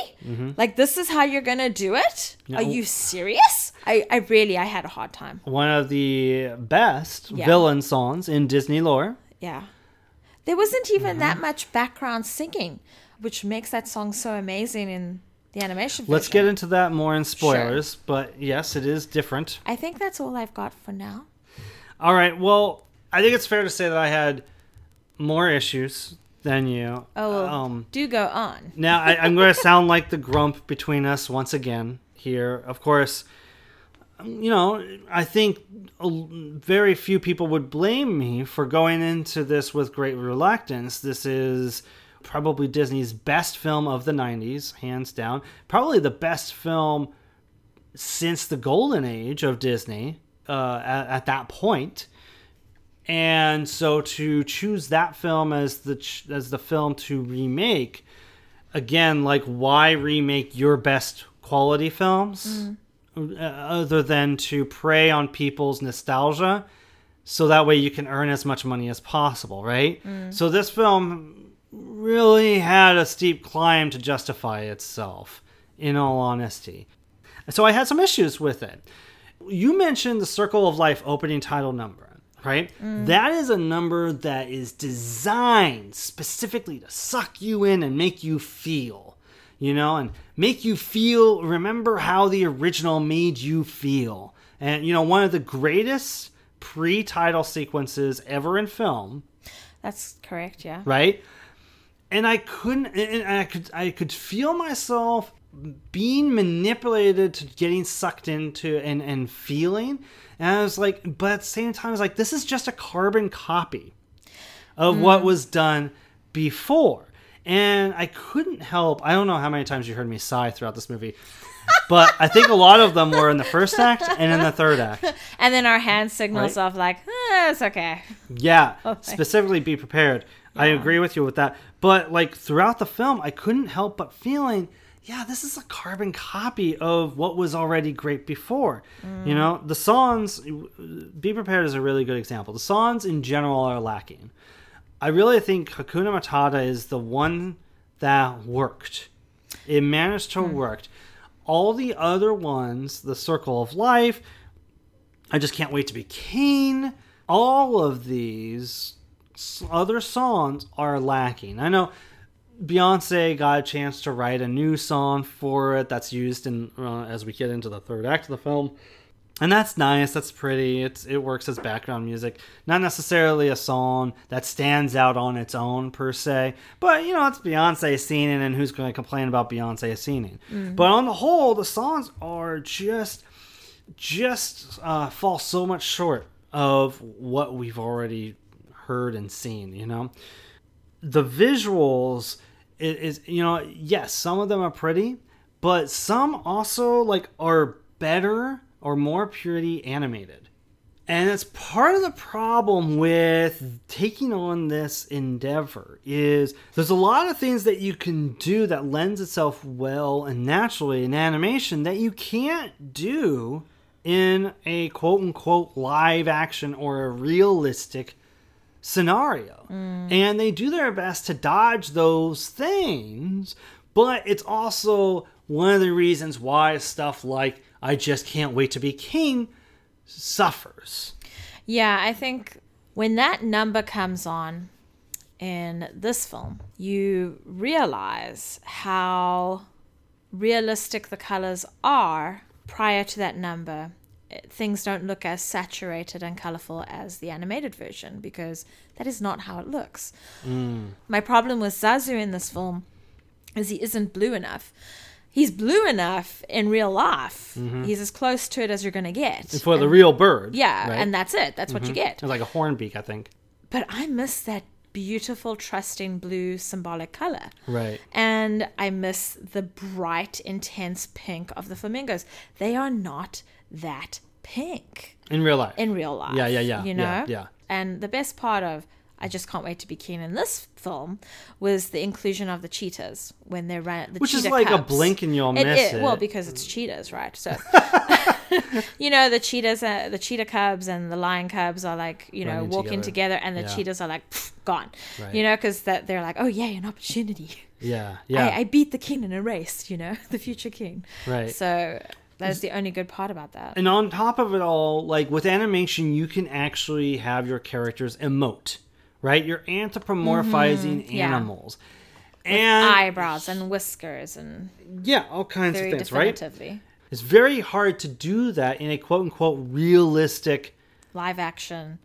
Like this is how you're gonna do it? Yeah. Are you serious? I, I really I had a hard time. One of the best Yeah. villain songs in Disney lore. Yeah. There wasn't even Mm-hmm. that much background singing, which makes that song so amazing in the animation Let's get into that more in spoilers, but yes, it is different. I think that's all I've got for now. All right, well, I think it's fair to say that I had more issues than you. Oh, well, Um, do go on. now I, I'm going to sound like the grump between us once again here. Of course, um, you know, I think very few people would blame me for going into this with great reluctance. This is probably Disney's best film of the 90s, hands down. Probably the best film since the golden age of Disney uh, at, at that point. And so to choose that film as the ch- as the film to remake, again, like why remake your best quality films uh, other than to prey on people's nostalgia so that way you can earn as much money as possible, right? So this film really had a steep climb to justify itself in all honesty. So I had some issues with it. You mentioned the Circle of Life opening title number, right? Mm. That is a number that is designed specifically to suck you in and make you feel, you know, and make you feel, remember how the original made you feel. And, you know, one of the greatest pre title sequences ever in film That's correct, yeah. right? And I couldn't, and I could, I could feel myself being manipulated to getting sucked into and and feeling, and I was like, but at the same time, I was like, this is just a carbon copy of what was done before, and I couldn't help. I don't know how many times you heard me sigh throughout this movie. But I think a lot of them were in the first act and in the third act. And then our hand signals Right. of like, eh, it's okay. Yeah, Okay. specifically be prepared. I agree with you with that. But like throughout the film, I couldn't help but feeling, yeah, this is a carbon copy of what was already great before. You know, the songs, Be Prepared is a really good example. The songs in general are lacking. I really think Hakuna Matata is the one that worked. It managed to hmm. work. All the other ones, the Circle of Life, I just can't wait to be king. All of these other songs are lacking. I know Beyonce got a chance to write a new song for it that's used in uh, as we get into the third act of the film. And that's nice. That's pretty. It's it works as background music. Not necessarily a song that stands out on its own per se, but you know it's Beyonce singing, and who's going to complain about Beyonce singing? But on the whole, the songs are just just uh, fall so much short of what we've already heard and seen. You know, the visuals i- is, you know yes, some of them are pretty, but some also like are better or more purely animated. And it's part of the problem with taking on this endeavor is there's a lot of things that you can do that lends itself well and naturally in animation that you can't do in a quote unquote live action or a realistic scenario. Mm. And they do their best to dodge those things, but it's also one of the reasons why stuff like I just can't wait to be king suffers. Yeah, I think when that number comes on in this film, you realize how realistic the colors are prior to that number. Things don't look as saturated and colorful as the animated version because that is not how it looks. Hmm. My problem with Zazu in this film is he isn't blue enough. He's blue enough in real life. Mm-hmm. He's as close to it as you're going to get. For the real bird. Yeah, right? and that's it. That's what you mm-hmm. get. it's like a hornbeak, I think. But I miss that beautiful, trusting blue symbolic color. Right. And I miss the bright, intense pink of the flamingos. They are not that pink In real life. in real life. Yeah, yeah, yeah, You know? yeah, yeah. And the best part of I just can't wait to be keen in this film was the inclusion of the cheetahs when they ran the Which is like a blink in your It miss it. Well, because it's cheetahs, right? So, you know, the cheetahs, uh, the cheetah cubs and the lion cubs are like, you know, Running walking together. together, and the Yeah. cheetahs are like pff, gone. Right. You know, because that they're like, oh yeah, an opportunity. yeah, yeah. I, I beat the king in a race. You know, the future king. Right. So that's the only good part about that. And on top of it all, like with animation, you can actually have your characters emote, right? You're anthropomorphizing Mm-hmm. yeah. animals. And Eyebrows and whiskers and yeah, all kinds of things, right? It's very hard to do that in a quote unquote realistic live action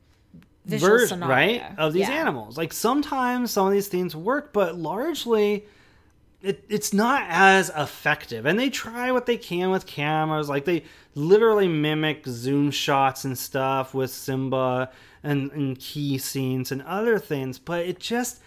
version, scenario. right? Of these Yeah. animals. Like sometimes some of these things work, but largely it, it's not as effective. And they try what they can with cameras. Like they literally mimic zoom shots and stuff with Simba and, and key scenes and other things, but it just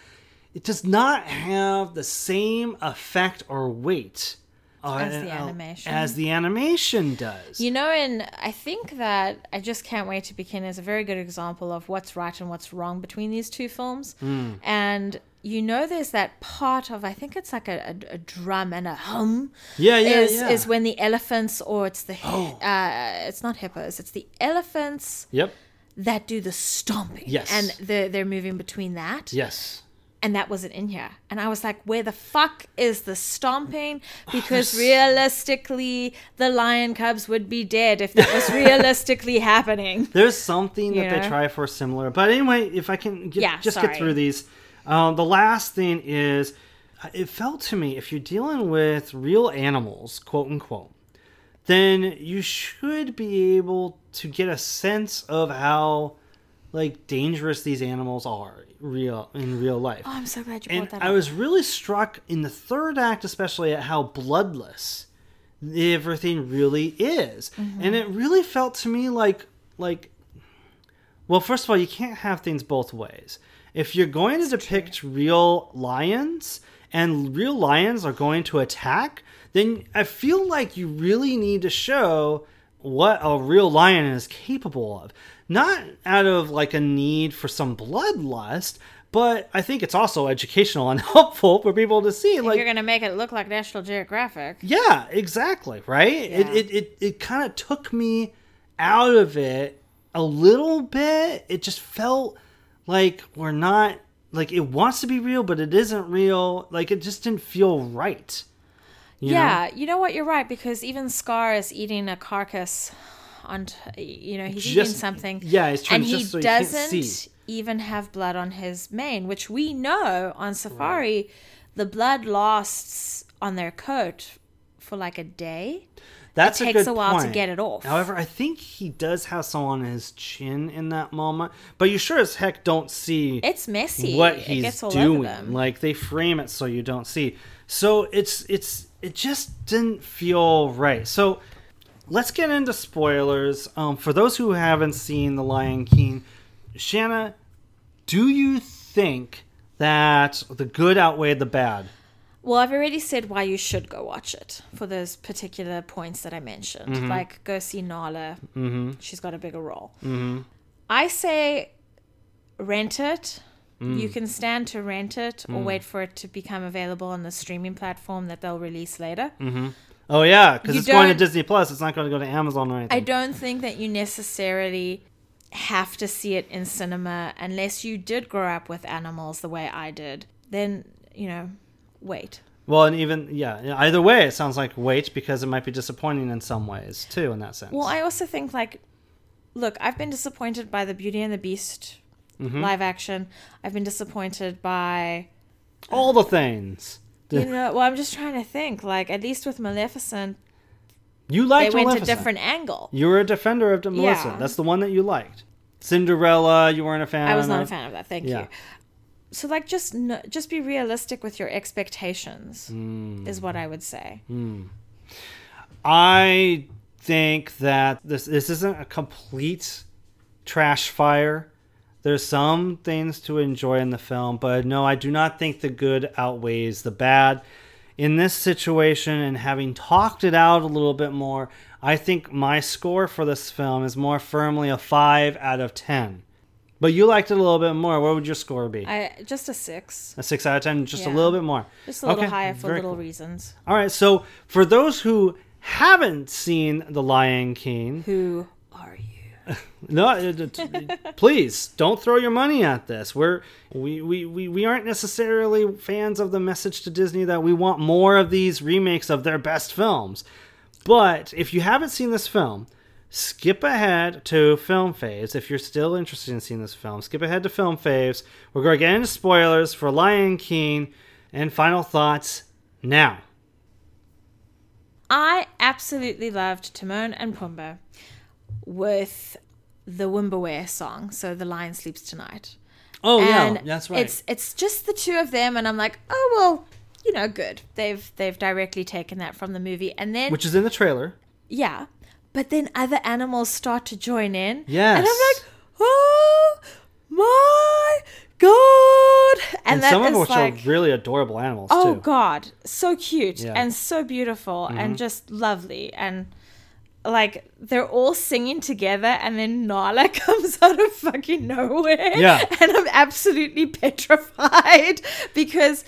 it does not have the same effect or weight uh, As the uh, animation? as the animation does. You know, and I think that I just can't wait to begin is a very good example of what's right and what's wrong between these two films. Hmm. And you know, there's that part of I think it's like a, a, a drum and a hum. Yeah, yeah, is, yeah. Oh. is when the elephants or it's the uh, it's not hippos, it's the elephants yep. that do the stomping. Yes. and they're they're moving between that. Yes. and that wasn't in here. And I was like, where the fuck is the stomping? Oh, Because realistically, the lion cubs would be dead if that was realistically happening. There's something that You they try for similar, but anyway, if I can get, Yeah, just sorry. get through these, um, the last thing is, it felt to me if you're dealing with real animals, quote unquote, then you should be able to get a sense of how like dangerous these animals are real in real life. Oh, I'm so glad you and brought that up. I up. was really struck in the third act, especially at how bloodless everything really is, Mm-hmm. and it really felt to me like like. Well, first of all, you can't have things both ways. If you're going to depict real lions and real lions are going to attack, then I feel like you really need to show what a real lion is capable of. Not out of like a need for some bloodlust, but I think it's also educational and helpful for people to see. If like, you're gonna make it look like National Geographic. yeah, exactly, right? It it it, it kind of took me out of it a little bit. It just felt like we're not like it wants to be real, but it isn't real. Like it just didn't feel right. you know? yeah, you know what? You're right because even Scar is eating a carcass. On, t- you know, he's eating something. yeah, he's trying and just he so doesn't even have blood on his mane, which we know on safari, the blood lasts on their coat for like a day. That's it a takes good a while to get it off. However, I think he does have some on his chin in that moment, but you sure as heck don't see It's messy. what It he's gets all over doing. them. Like they frame it so you don't see. So it's it's it just didn't feel right. So let's get into spoilers. Um, for those who haven't seen The Lion King, Shanna, do you think that the good outweighed the bad? Well, I've already said why you should go watch it for those particular points that I mentioned. Mm-hmm. Like, go see Nala. Mm-hmm. She's got a bigger role. Mm-hmm. I say rent it. Mm. You can stand to rent it or wait for it to become available on the streaming platform that they'll release later. Mm-hmm. Oh yeah, because it's going to Disney Plus. It's not going to go to Amazon or anything. I don't think that you necessarily have to see it in cinema unless you did grow up with animals the way I did. Then, you know, wait. Well, and even yeah, either way, it sounds like wait because it might be disappointing in some ways too. In that sense. Well, I also think like, look, I've been disappointed by the Beauty and the Beast Mm-hmm. live action. I've been disappointed by, all the things you know, well, I'm just trying to think. Like, at least with Maleficent, you liked. they went Maleficent. a different angle. You were a defender of Melissa. Yeah. That's the one that you liked. Cinderella, you weren't a fan. I was not a fan of that. Thank Yeah. you. So, like, just just be realistic with your expectations. Mm. Is what I would say. I think that this this isn't a complete trash fire. There's some things to enjoy in the film, but no, I do not think the good outweighs the bad. In this situation, and having talked it out a little bit more, I think my score for this film is more firmly a five out of ten. But you liked it a little bit more. What would your score be? I just a six, a six out of ten, just a little bit more. just a little Okay, higher for very little cool. reasons. All right, so for those who haven't seen The Lion King, Who are you? no, please don't throw your money at this. We're we, we, we, we aren't necessarily fans of the message to Disney that we want more of these remakes of their best films. But if you haven't seen this film, skip ahead to Film Faves. If you're still interested in seeing this film, skip ahead to Film Faves. We're going to get into spoilers for Lion King and final thoughts now. I absolutely loved Timon and Pumbaa with the Wimoweh song, so the lion sleeps tonight. Oh and yeah, that's right. It's it's just the two of them, and I'm like, oh well, you know, good. They've they've directly taken that from the movie, and then Which is in the trailer. yeah, but then other animals start to join in. Yes. and I'm like, oh my god, and, And, some of which like, are really adorable animals oh too. god, so cute Yeah. Mm-hmm. and so beautiful and just lovely and. Like they're all singing together, and then Nala comes out of fucking nowhere. Yeah. and I'm absolutely petrified because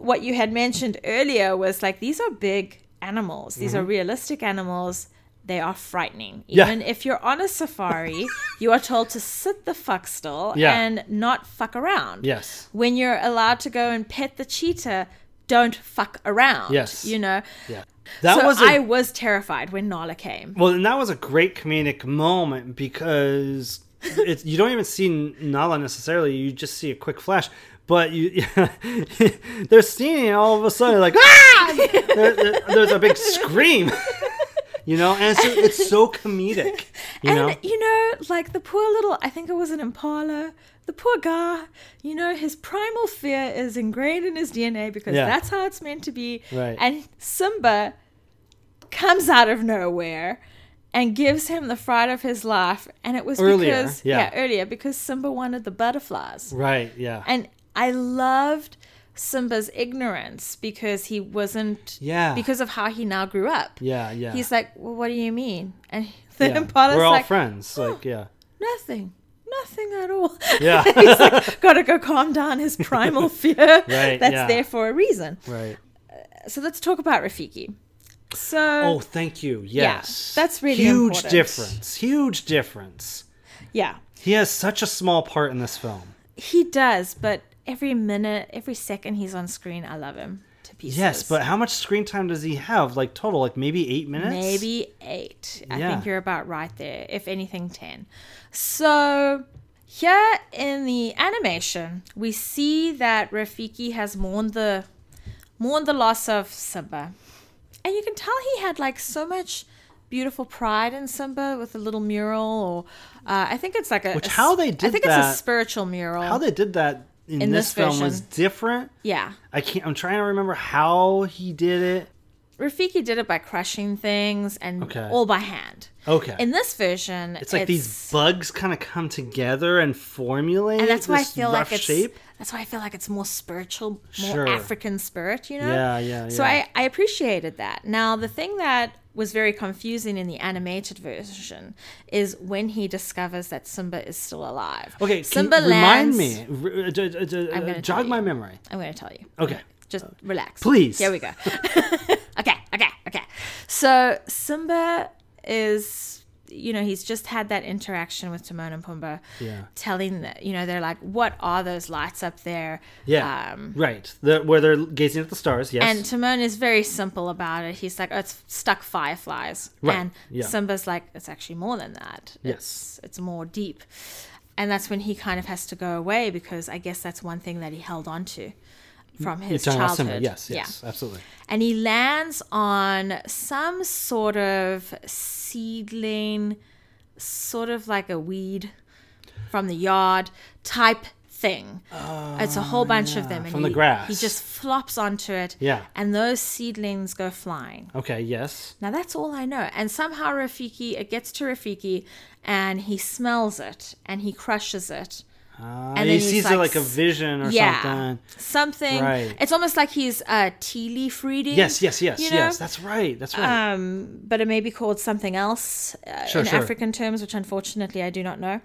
what you had mentioned earlier was like these are big animals. These are realistic animals. They are frightening. Mm-hmm. Yeah. Even if you're on a safari, you are told to sit the fuck still Yeah. and not fuck around. Yes. When you're allowed to go and pet the cheetah, don't fuck around. Yes. You know? Yeah. That so was a, I was terrified when Nala came. well, and that was a great comedic moment because it's you don't even see Nala necessarily. You just see a quick flash. But you, they're seeing it all of a sudden, like ah! There- there- there's a big scream, you know, and it's, it's so comedic, you and know. you know, like the poor little I think it was an impala. The poor guy, you know, his primal fear is ingrained in his DNA because Yeah. that's how it's meant to be. Right. And Simba comes out of nowhere and gives him the fright of his life. And it was Earlier, because yeah. earlier because Simba wanted the butterflies. Right? Yeah. And I loved Simba's ignorance because he wasn't Yeah. because of how he now grew up. yeah. Yeah. He's like, Well, what do you mean? And the yeah. impala's We're all like, friends. Like, yeah. Nothing. Nothing at all. Yeah. He's like, gotta go calm down his primal fear. Right, That's yeah. there for a reason. right. So let's talk about Rafiki. So Oh, thank you. Yes. that's really huge important. difference. Huge difference. yeah, He has such a small part in this film. he does, but every minute, every second he's on screen, I love him to pieces. Yes, but how much screen time does he have? Like total, like maybe eight minutes? maybe eight. I think you're about right there. If anything, ten. So here in the animation, we see that Rafiki has mourned the mourned the loss of Simba, and you can tell he had like so much beautiful pride in Simba with a little mural, or uh, I think it's like a Which a how they I did think it's a spiritual mural. How they did that in, In this, this film was different. yeah. I can't. I'm trying to remember how he did it. Rafiki did it by crushing things and Okay. all by hand. Okay, In this version, it's like these bugs kind of come together and formulate. and that's why I feel like it's shape. That's why I feel like it's more spiritual, more Sure. African spirit, you know? Yeah, yeah, So. I, I appreciated that. Now the thing that was very confusing in the animated version is when he discovers that Simba is still alive. Okay, can Simba you remind me. Uh, I'm gonna uh, jog my memory. I'm going to tell you. Okay. Just relax. Please. Here we go. okay, okay, Okay. So Simba is, you know, he's just had that interaction with Timon and Pumbaa. Yeah. Telling that, you know, they're like, what are those lights up there? Yeah. Um, right. The, where they're gazing at the stars. Yes. and Timon is very simple about it. He's like, oh, it's stuck fireflies. Right, And yeah. Simba's like, it's actually more than that. Yes. It's, it's more deep. And that's when he kind of has to go away because I guess that's one thing that he held on to from his childhood. Simba. Yes. Yeah Yes. Absolutely. and he lands on some sort of seedling, sort of like a weed from the yard type thing. it's a whole oh, bunch of them, and Oh, from the he, grass. He just flops onto it, Yeah. and those seedlings go flying. Okay. Yes. Now that's all I know. And somehow Rafiki, it gets to Rafiki, and he smells it, and he crushes it. Uh, And he sees like it like a vision or yeah, something. something. Right. It's almost like he's uh, tea leaf reading. Yes. Yes. Yes. you know? Yes. That's right. That's right. um, but it may be called something else uh, Sure, in sure. African terms, which unfortunately I do not know.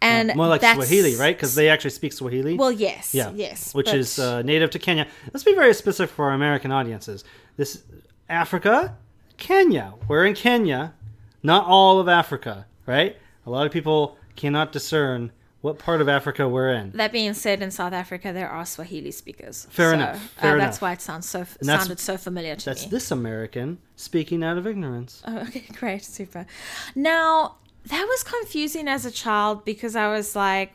And More like Swahili, right? Because they actually speak Swahili. Well, yes, Yeah. yes, Which but- is uh, native to Kenya. Let's be very specific for our American audiences. This Africa, Kenya. We're in Kenya, not all of Africa, right? A lot of people cannot discern what part of Africa we're in. that being said, in South Africa there are Swahili speakers. Fair So, enough, fair uh, enough. That's why it sounds so sounded so familiar to That's me. That's this American speaking out of ignorance. Oh, okay, great, super. Now that was confusing as a child because I was like,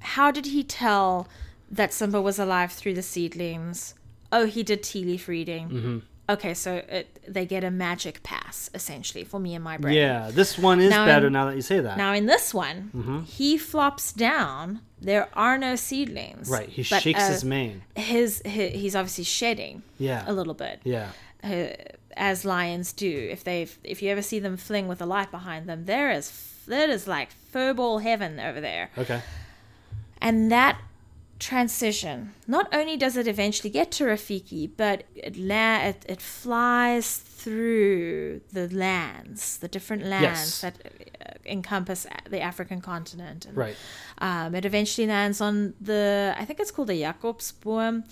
how did he tell that Simba was alive through the seedlings? Oh, he did tea leaf reading. Mm-hmm. Okay, so it, they get a magic pass essentially for me and my brain. Yeah, this one is Now better in- now that you say that. Now in this one, Mm-hmm. he flops down. There are no seedlings. right, he but, shakes uh, his mane. His, hi he's obviously shedding. Yeah. A little bit. Yeah. Uh, as lions do. If they if you ever see them fling with a light behind them, there is that is like furball heaven over there. Okay. And that transition, not only does it eventually get to Rafiki, but it la- it, it flies through the lands, the different lands Yes. that uh, encompass the African continent. And, Right. Um, it eventually lands on the, I think it's called the Jakobsboom.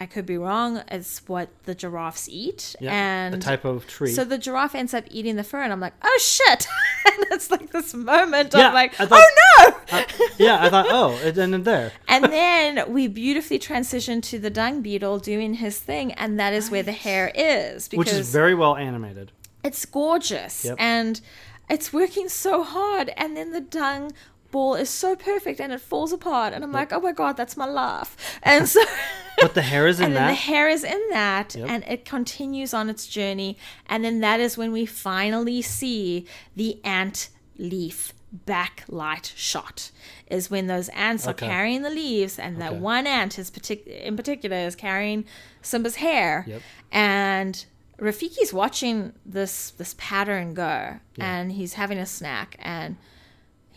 I could be wrong. It's what the giraffes eat, Yeah. and a type of tree. so the giraffe ends up eating the fur, and I'm like, oh shit! and it's like this moment Yeah, of like, I thought- oh no! Uh, yeah, I thought, oh, it ended there. and then we beautifully transition to the dung beetle doing his thing, and that is where the hair is because Which is very well animated. it's gorgeous Yep. and it's working so hard, and then the dung ball is so perfect and it falls apart, and I'm like, oh my god, that's my laugh, and so. But the hair is in that, and then the hair is in that Yep. and it continues on its journey and then that is when we finally see the ant leaf backlight shot is when those ants Okay. are carrying the leaves and that one ant is partic- in particular is carrying simba's hair Yep. and rafiki's watching this this pattern go and he's having a snack and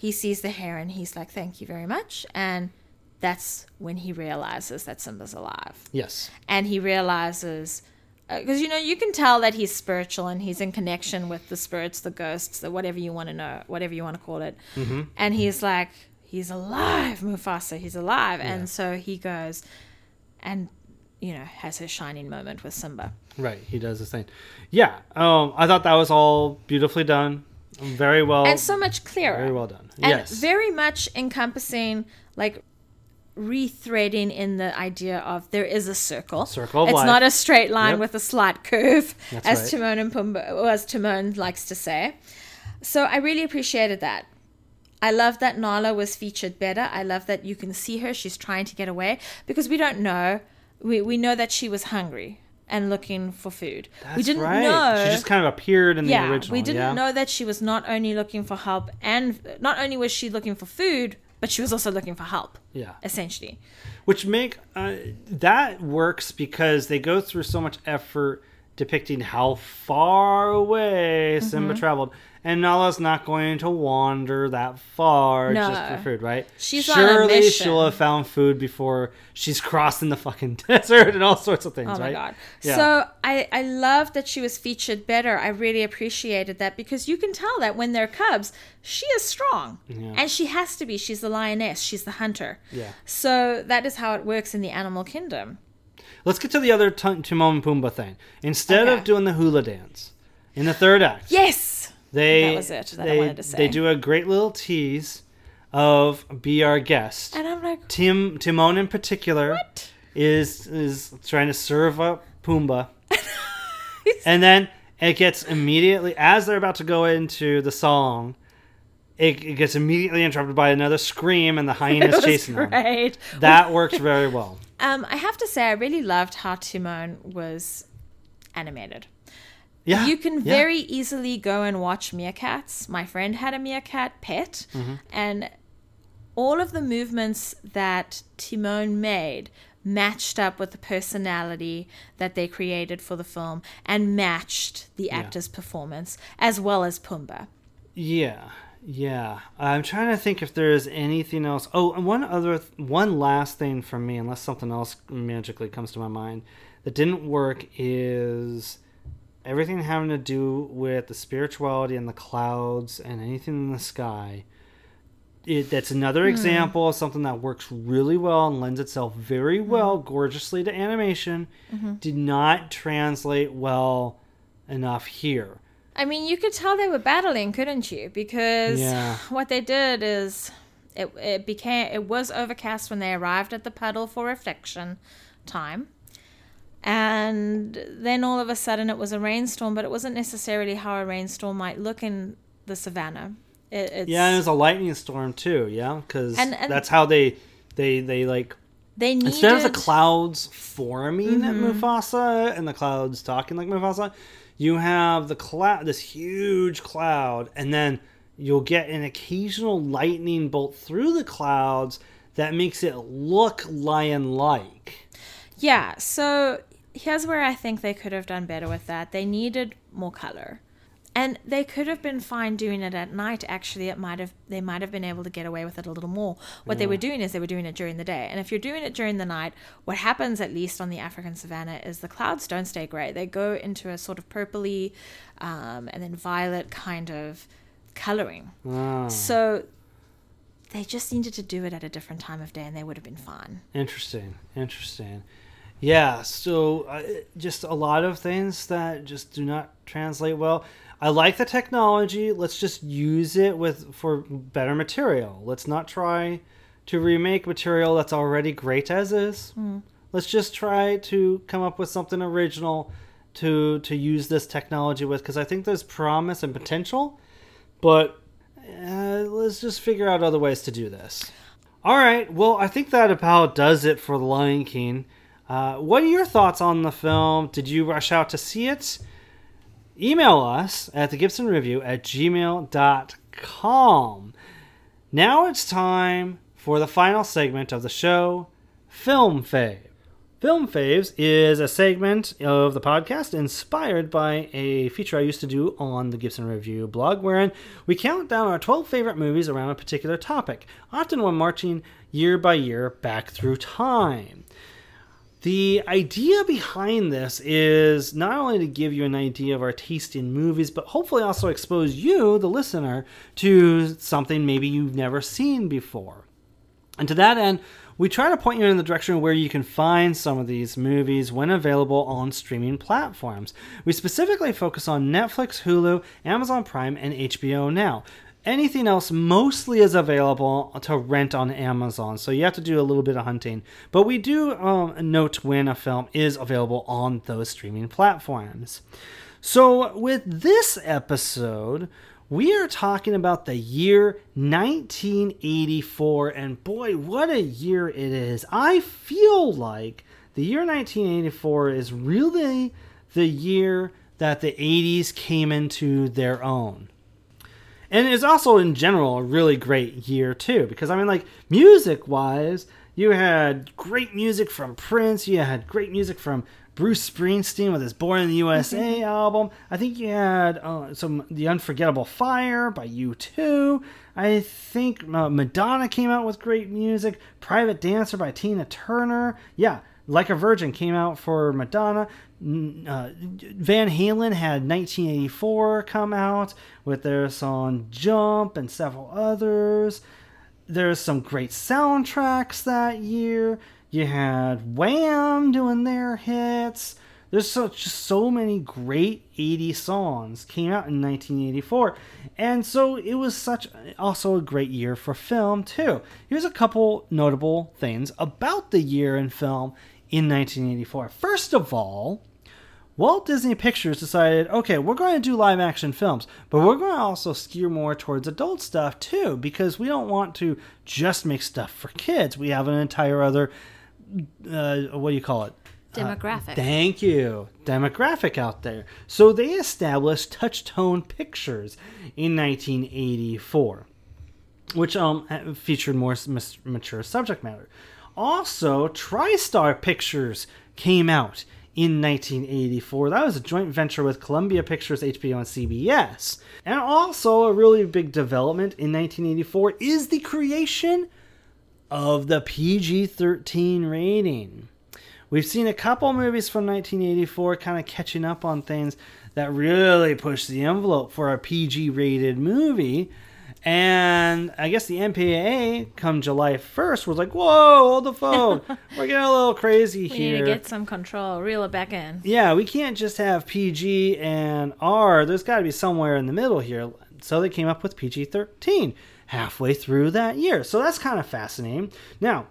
he sees the hair and he's like thank you very much and that's when he realizes that simba's alive yes. and he realizes because you know you can tell that he's spiritual and he's in connection with the spirits the ghosts the whatever you want to know whatever you want to call it Mm-hmm. and he's like he's alive mufasa he's alive and so he goes and you know has his shining moment with simba Right. He does his thing. Yeah. Um, I thought that was all beautifully done. Very well. and so much clearer very well done. and yes. very much encompassing like rethreading in the idea of there is a circle. Circle of it's life. not a straight line Yep. with a slight curve, That's as right. Timon and Pumbaa, as Timon likes to say. So I really appreciated that. I love that Nala was featured better. I love that you can see her. She's trying to get away because we don't know. We, we know that she was hungry and looking for food. That's we didn't right. know She just kind of appeared in the yeah, original. we didn't yeah? know that she was not only looking for help and not only was she looking for food, but she was also looking for help. Yeah. Essentially. Which make uh, that works because they go through so much effort depicting how far away Mm-hmm. Simba traveled. And Nala's not going to wander that far just for food, right? She's on a Surely she'll have found food before she's crossing the fucking desert and all sorts of things, right? Oh my right? god. Yeah. So I I love that she was featured better. I really appreciated that because you can tell that when they're cubs, she is strong. And she has to be. She's the lioness, she's the hunter. Yeah. So that is how it works in the animal kingdom. Let's get to the other t- Timon and Pumbaa thing. Instead Okay. of doing the hula dance in the third act, Yes. They That was it that I wanted to say. they do a great little tease of be our guest. And I'm like, Tim Timon in particular What? is is trying to serve up Pumbaa, and then it gets immediately as they're about to go into the song, it, it gets immediately interrupted by another scream and the hyenas chasing them. great. That worked very well. Um, I have to say, I really loved how Timon was animated. Yeah, you can yeah. very easily go and watch meerkats. My friend had a meerkat pet, Mm-hmm. and all of the movements that Timon made matched up with the personality that they created for the film and matched the actor's performance as well as Pumbaa. Yeah, yeah. I'm trying to think if there's anything else. Oh, and one other, th- one last thing from me, unless something else magically comes to my mind that didn't work is everything having to do with the spirituality and the clouds and anything in the sky. It, that's another hmm. example of something that works really well and lends itself very hmm. well, gorgeously to animation. Mm-hmm. Did not translate well enough here. I mean, you could tell they were battling, couldn't you? Because Yeah. what they did is it, it became it was overcast when they arrived at the puddle for reflection time. And then all of a sudden it was a rainstorm, but it wasn't necessarily how a rainstorm might look in the savannah. It, it's, Yeah, and it was a lightning storm too. Yeah, because that's how they they they like they needed instead of the clouds forming at Mm-hmm. Mufasa and the clouds talking like Mufasa, you have the cloud, this huge cloud, and then you'll get an occasional lightning bolt through the clouds that makes it look lion-like. Yeah, so here's where I think they could have done better with that. They needed more color. And they could have been fine doing it at night. Actually, it might have they might have been able to get away with it a little more. What they were doing is they were doing it during the day. And if you're doing it during the night, what happens at least on the African savannah is the clouds don't stay gray. They go into a sort of purpley um, and then violet kind of coloring. Ah, So they just needed to do it at a different time of day, and they would have been fine. interesting, interesting. Yeah, so uh, just a lot of things that just do not translate well. I like the technology. Let's just use it with for better material. Let's not try to remake material that's already great as is. Let's just try to come up with something original to to use this technology with because I think there's promise and potential. But uh, let's just figure out other ways to do this. All right. Well, I think that about does it for The Lion King. Uh, what are your thoughts on the film? Did you rush out to see it? Email us at the Gibson Review at gmail.com. Now it's time for the final segment of the show Film Fave. Film Faves is a segment of the podcast inspired by a feature I used to do on the Gibson Review blog, wherein we count down our 12 favorite movies around a particular topic, often when marching year by year back through time. The idea behind this is not only to give you an idea of our taste in movies, but hopefully also expose you, the listener, to something maybe you've never seen before. And to that end, we try to point you in the direction where you can find some of these movies when available on streaming platforms. We specifically focus on Netflix, Hulu, Amazon Prime, and HBO Now. Anything else mostly is available to rent on Amazon, so you have to do a little bit of hunting. But we do um, note when a film is available on those streaming platforms. So, with this episode, we are talking about the year 1984, and boy, what a year it is! I feel like the year 1984 is really the year that the 80s came into their own. And it's also, in general, a really great year, too, because I mean, like, music wise, you had great music from Prince, you had great music from Bruce Springsteen with his Born in the USA album. I think you had uh, some The Unforgettable Fire by U2. I think uh, Madonna came out with great music. Private Dancer by Tina Turner. Yeah, Like a Virgin came out for Madonna. Uh, Van Halen had 1984 come out with their song Jump and several others. There's some great soundtracks that year. You had Wham doing their hits. There's just so many great 80 songs came out in 1984. And so it was such also a great year for film too. Here's a couple notable things about the year in film in 1984. First of all, Walt Disney Pictures decided, okay, we're going to do live action films, but we're going to also skew more towards adult stuff too, because we don't want to just make stuff for kids. We have an entire other, uh, what do you call it? Demographic. Uh, thank you. Demographic out there. So they established Touchstone Pictures in 1984, which um featured more mature subject matter. Also, TriStar Pictures came out in 1984. That was a joint venture with Columbia Pictures, HBO, and CBS. And also, a really big development in 1984 is the creation of the PG 13 rating. We've seen a couple movies from 1984 kind of catching up on things that really push the envelope for a PG rated movie. And I guess the MPAA, come July 1st, was like, whoa, hold the phone. We're getting a little crazy we here. We need to get some control, reel it back in. Yeah, we can't just have PG and R. There's got to be somewhere in the middle here. So they came up with PG 13 halfway through that year. So that's kind of fascinating. Now,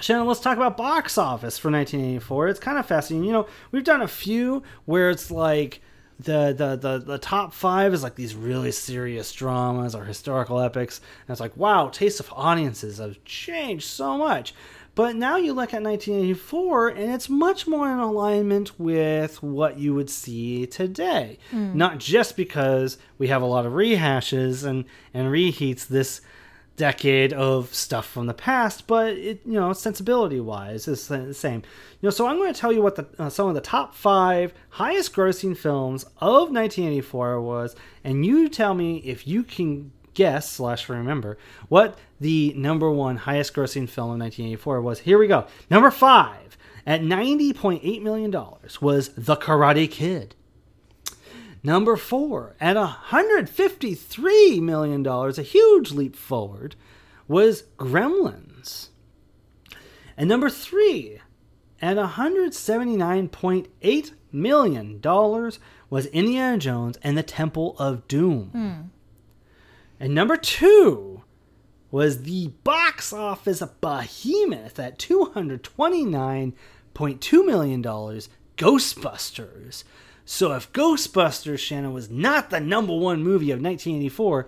Shanna, let's talk about box office for 1984. It's kind of fascinating. You know, we've done a few where it's like the, the the the top five is like these really serious dramas or historical epics, and it's like wow, taste of audiences have changed so much. But now you look at 1984, and it's much more in alignment with what you would see today. Hmm. Not just because we have a lot of rehashes and and reheats this decade of stuff from the past, but it you know sensibility wise is the same. You know, so I'm going to tell you what the uh, some of the top five highest grossing films of 1984 was, and you tell me if you can guess slash remember what the number one highest grossing film of 1984 was. Here we go. Number five at 90.8 million dollars was The Karate Kid. Number four, at $153 million, a huge leap forward, was Gremlins. And number three, at $179.8 million, was Indiana Jones and the Temple of Doom. Hmm. And number two was the box office behemoth at $229.2 million, Ghostbusters. So if Ghostbusters, Shanna, was not the number one movie of 1984,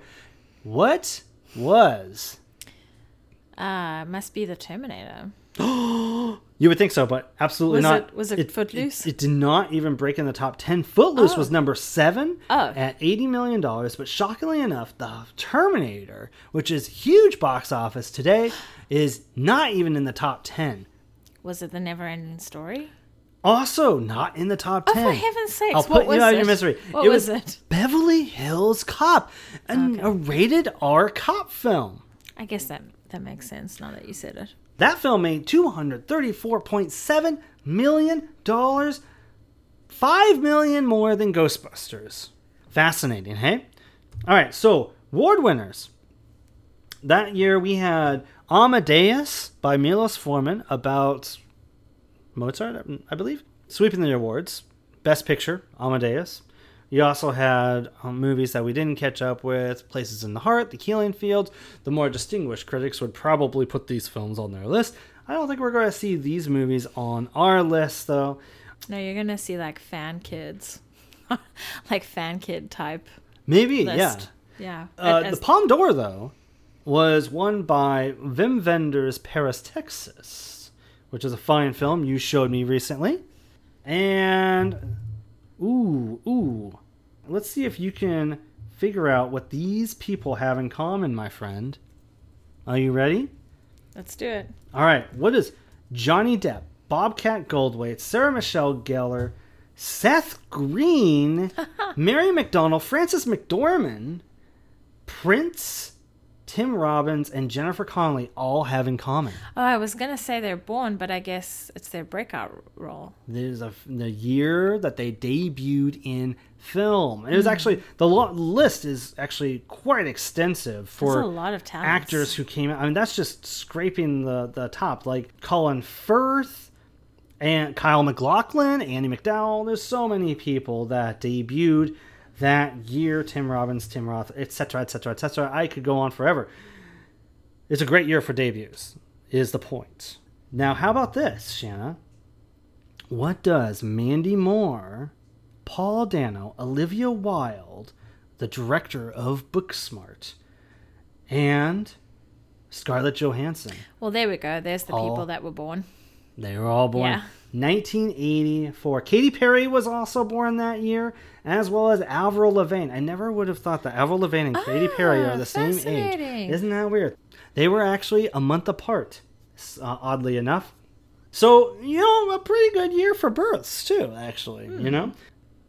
what was? Uh, must be the Terminator. You would think so, but absolutely Was not. it- was it Footloose? It, it did not even break in the top 10. Footloose Oh. was number seven Oh. at $80 million, but shockingly enough, the Terminator, which is huge box office today, is not even in the top 10. Was it the Never Ending Story? Also, not in the top oh, ten. Oh, 10. for heaven's sakes, I'll what put was you out of it? your misery. What was it? Beverly Hills Cop, an, Okay. a rated R cop film. I guess that that makes sense now that you said it. That film made $234.7 million, 5 million more than Ghostbusters. Fascinating, hey? All right, so award winners. That year we had Amadeus by Milos Forman about Mozart, I believe, sweeping the awards. Best Picture, Amadeus. You also had um, movies that we didn't catch up with Places in the Heart, The Killing Fields. The more distinguished critics would probably put these films on their list. I don't think we're going to see these movies on our list, though. No, you're gonna see like fan kids, like fan kid type Maybe, list. yeah. Yeah. Uh, As- the Palme d'Or, though, was won by Wim Wenders' Paris, Texas, which is a fine film you showed me recently. And, ooh, ooh. Let's see if you can figure out what these people have in common, my friend. Are you ready? Let's do it. All right. What is Johnny Depp, Bobcat Goldthwait, Sarah Michelle Gellar, Seth Green, Mary McDonald, Frances McDormand, Prince, Tim Robbins and Jennifer Connelly all have in common? Oh, I was gonna say they're born, but I guess it's their breakout role. There's a the year that they debuted in film. And it was mm. actually the list is actually quite extensive for That's a lot of talents. actors who came out. I mean, that's just scraping the the top. Like Colin Firth and Kyle MacLachlan, Andie MacDowell. There's so many people that debuted that year. Tim Robbins, Tim Roth, etc., etc., etc. I could go on forever. It's a great year for debuts. Is the point? Now, how about this, Shanna? What does Mandy Moore, Paul Dano, Olivia Wilde, the director of Booksmart, and Scarlett Johansson? Well, there we go. There's the All- people that were born. They were all born Yeah. 1984. Katy Perry was also born that year, as well as Avril Lavigne. I never would have thought that Avril Lavigne and Katy Perry Ah, are the same age. Isn't that weird? They were actually a month apart, uh, oddly enough. So, you know, a pretty good year for births, too, actually, you know?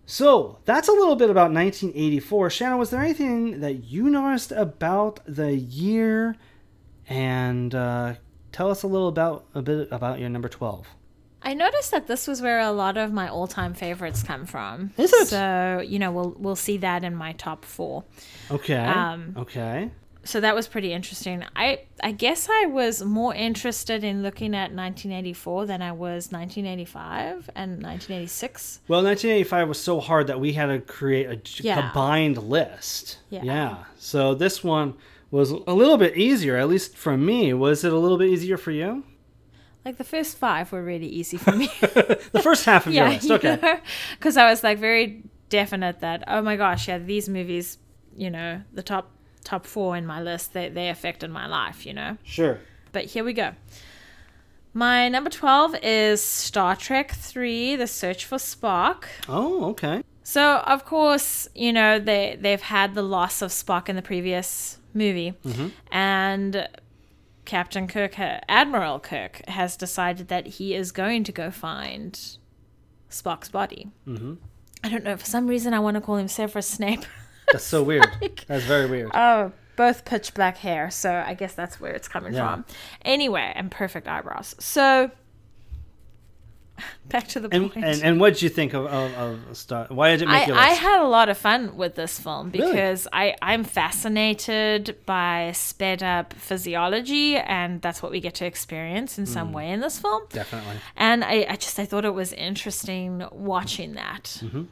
So, that's a little bit about 1984. Shanna, was there anything that you noticed about the year? And uh, tell us a little about a bit about your number 12. I noticed that this was where a lot of my all-time favorites come from. Is it? So you know, we'll we'll see that in my top four. Okay. Um, okay. So that was pretty interesting. I I guess I was more interested in looking at 1984 than I was 1985 and 1986. Well, 1985 was so hard that we had to create a Yeah. combined list. Yeah. So this one was a little bit easier, at least for me. Was it a little bit easier for you? Like the first five were really easy for me. The first half of your list. Okay. Because I was like very definite that oh my gosh, yeah, these movies, you know, the top top four in my list, they they affected my life, you know. Sure. But here we go. My number 12 is Star Trek 3 The Search for Spock. Oh, okay. So, of course, you know, they, they've had the loss of Spock in the previous movie. Mm-hmm. And Captain Kirk, Admiral Kirk, has decided that he is going to go find Spock's body. Mm-hmm. I don't know. For some reason, I want to call him Severus Snape. That's so weird. That's very weird. Oh, both pitch black hair, so I guess that's where it's coming Yeah. from. Anyway, and perfect eyebrows. So back to the and, point. and and what did you think of, of, of Star? Why did it make I, your I had a lot of fun with this film Really? because I, I'm fascinated by sped up physiology, and that's what we get to experience in some way in this film. Definitely. And I, I just I thought it was interesting watching that. Mm-hmm.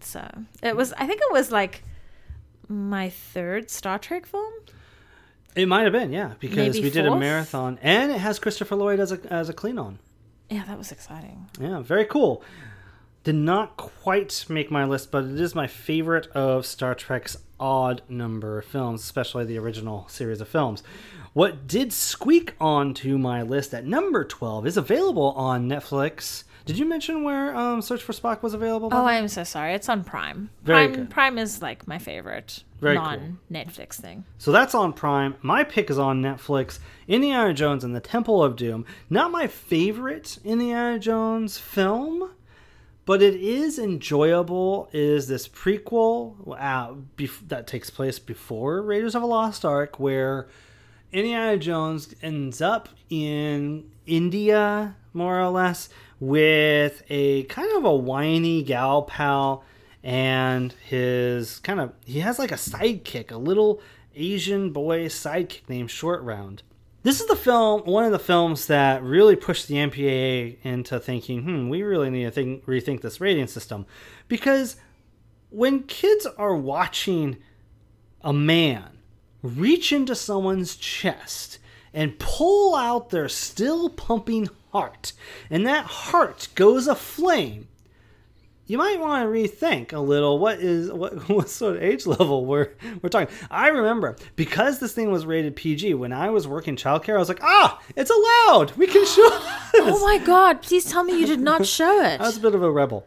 So it was I think it was like my third Star Trek film. It might have been, yeah, because Maybe we did a marathon, and it has Christopher Lloyd as a as a Klingon. Yeah, that was exciting. Yeah, very cool. Did not quite make my list, but it is my favorite of Star Trek's odd number of films, especially the original series of films. What did squeak onto my list at number 12 is available on Netflix. Did you mention where um, Search for Spock was available? Oh, I am so sorry. It's on Prime. Very Prime good. Prime is like my favorite Very non Netflix thing. So that's on Prime. My pick is on Netflix. Indiana Jones and the Temple of Doom. Not my favorite Indiana Jones film, but it is enjoyable. It is this prequel uh, bef- that takes place before Raiders of the Lost Ark, where Indiana Jones ends up in India, more or less, with a kind of a whiny gal pal and his kind of he has like a sidekick, a little Asian boy sidekick named Short Round. This is the film, one of the films that really pushed the MPAA into thinking, hmm, we really need to think, rethink this rating system, because when kids are watching a man reach into someone's chest and pull out their still pumping heart, and that heart goes aflame, you might want to rethink a little what is what, what sort of age level we're we're talking. I remember because this thing was rated PG when I was working childcare, I was like, ah, it's allowed. We can show this. Oh my god, please tell me you did not show it. I was a bit of a rebel.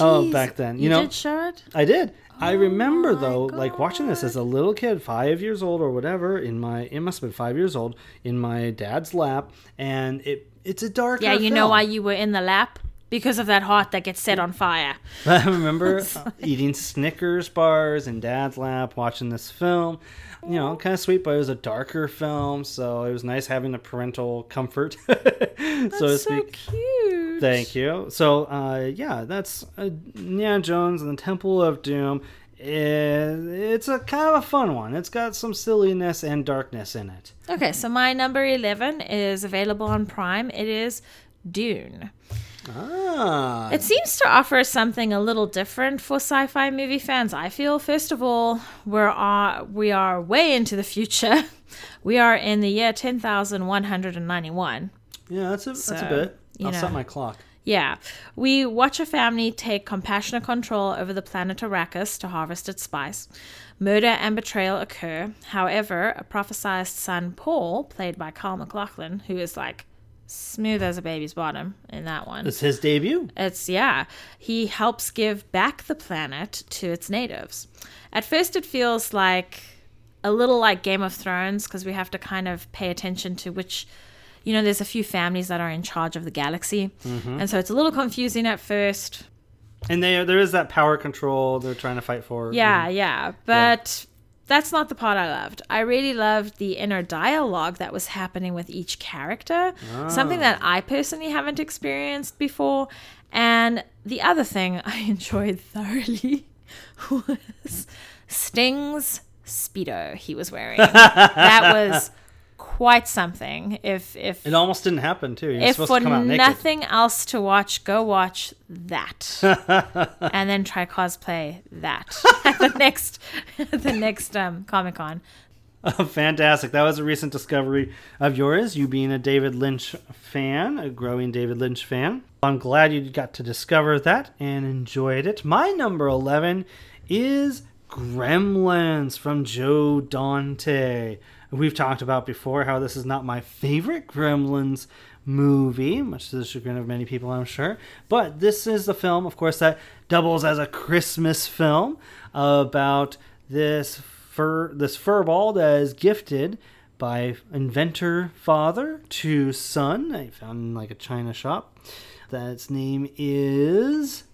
Oh, Jeez. back then, you, You know, did show it? I did. I remember Oh though, like watching this as a little kid, five years old or whatever, in my it must have been five years old, in my dad's lap, and it it's a dark. Yeah, you know why you were in the lap? Because of that heart that gets set on fire. I remember eating Snickers bars in Dad's lap, watching this film. You know, kind of sweet, but it was a darker film, so it was nice having the parental comfort, so to That's so speak. cute. Thank you. So, uh, yeah, that's uh, Jones and the Temple of Doom. It- It's a kind of a fun one. It's got some silliness and darkness in it. Okay, so my number 11 is available on Prime. It is Dune. Ah, It seems to offer something a little different for sci-fi movie fans. I feel, first of all, we're uh, we are way into the future. We are in the year ten thousand one hundred and ninety-one. yeah, that's a that's a bit. I'll know. set my clock. Yeah, we watch a family take compassionate control over the planet Arrakis to harvest its spice. Murder and betrayal occur. However, a prophesized son, Paul, played by Kyle MacLachlan, who is like smooth as a baby's bottom in that one. It's his debut. It's yeah. He helps give back the planet to its natives. At first, it feels like a little like Game of Thrones because we have to kind of pay attention to which, you know, there's a few families that are in charge of the galaxy, mm-hmm. and so it's a little confusing at first. And they, there is that power control they're trying to fight for. Yeah, mm-hmm. yeah, but. That's not the part I loved. I really loved the inner dialogue that was happening with each character, something that ah. I personally haven't experienced before. And the other thing I enjoyed thoroughly was Sting's Speedo he was wearing. that was quite something. If if It almost didn't happen too. You're if supposed for to come out naked. nothing else to watch, go watch that, and then try cosplay that at the next the next um, Comic Con. Fantastic. That was a recent discovery of yours, you being a David Lynch fan, a growing David Lynch fan. I'm glad you got to discover that and enjoyed it. My number 11 is Gremlins from Joe Dante. We've talked about before how this is not my favorite Gremlins movie, much to the chagrin of many people, I'm sure. But this is the film, of course, that doubles as a Christmas film about this fur this furball that is gifted by inventor father to son. I found in like a china shop. That's name is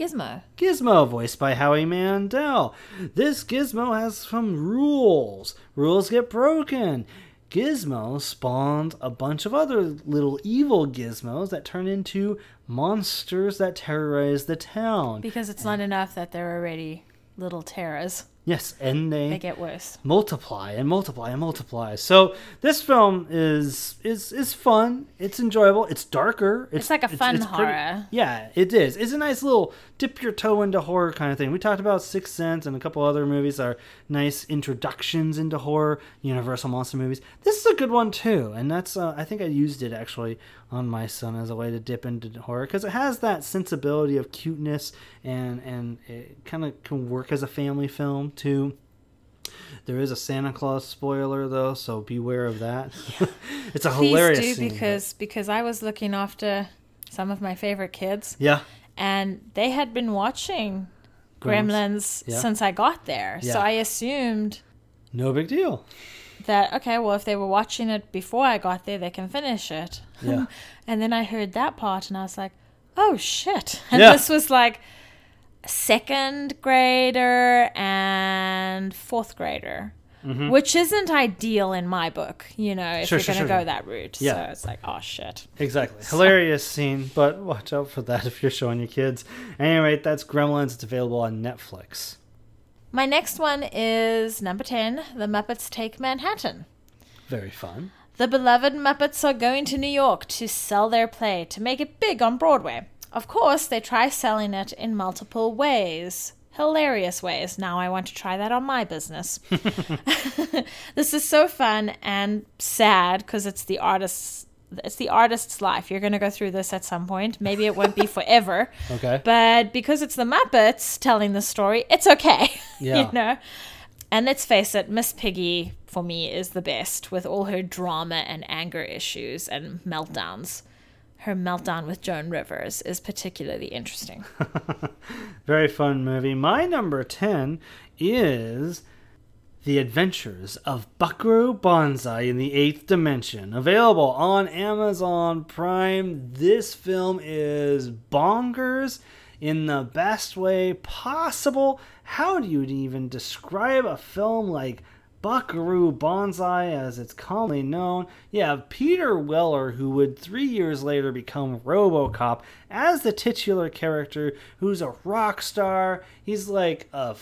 Gizmo. Gizmo, voiced by Howie Mandel. This Gizmo has some rules. Rules get broken. Gizmo spawned a bunch of other little evil gizmos that turn into monsters that terrorize the town. Because it's not enough that they're already little terrors. Yes, and they They get worse. multiply and multiply and multiply. So this film is is is fun. It's enjoyable. It's darker. It's, like a fun pretty- horror. yeah, it is. It's a nice little dip your toe into horror kind of thing. We talked about Sixth Sense and a couple other movies are nice introductions into horror, Universal monster movies. This is a good one too, and that's uh, I think I used it actually on my son as a way to dip into horror because it has that sensibility of cuteness and and it kind of can work as a family film too. There is a Santa Claus spoiler though, so beware of that. it's a Please hilarious do scene, but- because because I was looking after some of my favorite kids, yeah, and they had been watching Gremlins. Gremlins Yeah. since I got there. Yeah. So I assumed no big deal. That okay, well if they were watching it before I got there, they can finish it. Yeah. and then I heard that part and I was like, "Oh shit." And Yeah. this was like second grader and fourth grader. Which isn't ideal in my book, you know, if Mm-hmm. Sure, you're sure, going to sure, go that route. Yeah. So it's like, oh shit. Exactly. Hilarious scene, but watch out for that if you're showing your kids. Anyway, that's Gremlins. It's available on Netflix. My next one is number 10 The Muppets Take Manhattan. Very fun. The beloved Muppets are going to New York to sell their play to make it big on Broadway. Of course, they try selling it in multiple ways. Hilarious ways. Now I want to try that on my business. this is so fun and sad because it's the artist's it's the artist's life. You're going to go through this at some point. Maybe it won't be forever. Okay. But because it's the Muppets telling the story, it's okay. Yeah. you know? And let's face it, Miss Piggy, for me, is the best with all her drama and anger issues and meltdowns. Her meltdown with Joan Rivers is particularly interesting. Very fun movie. My number 10 is The Adventures of Buckaroo Banzai in the Eighth Dimension. Available on Amazon Prime. This film is bonkers in the best way possible. How do you even describe a film like Buckaroo Banzai, as it's commonly known. You have Peter Weller, who would three years later become Robocop, as the titular character, who's a rock star. He's like a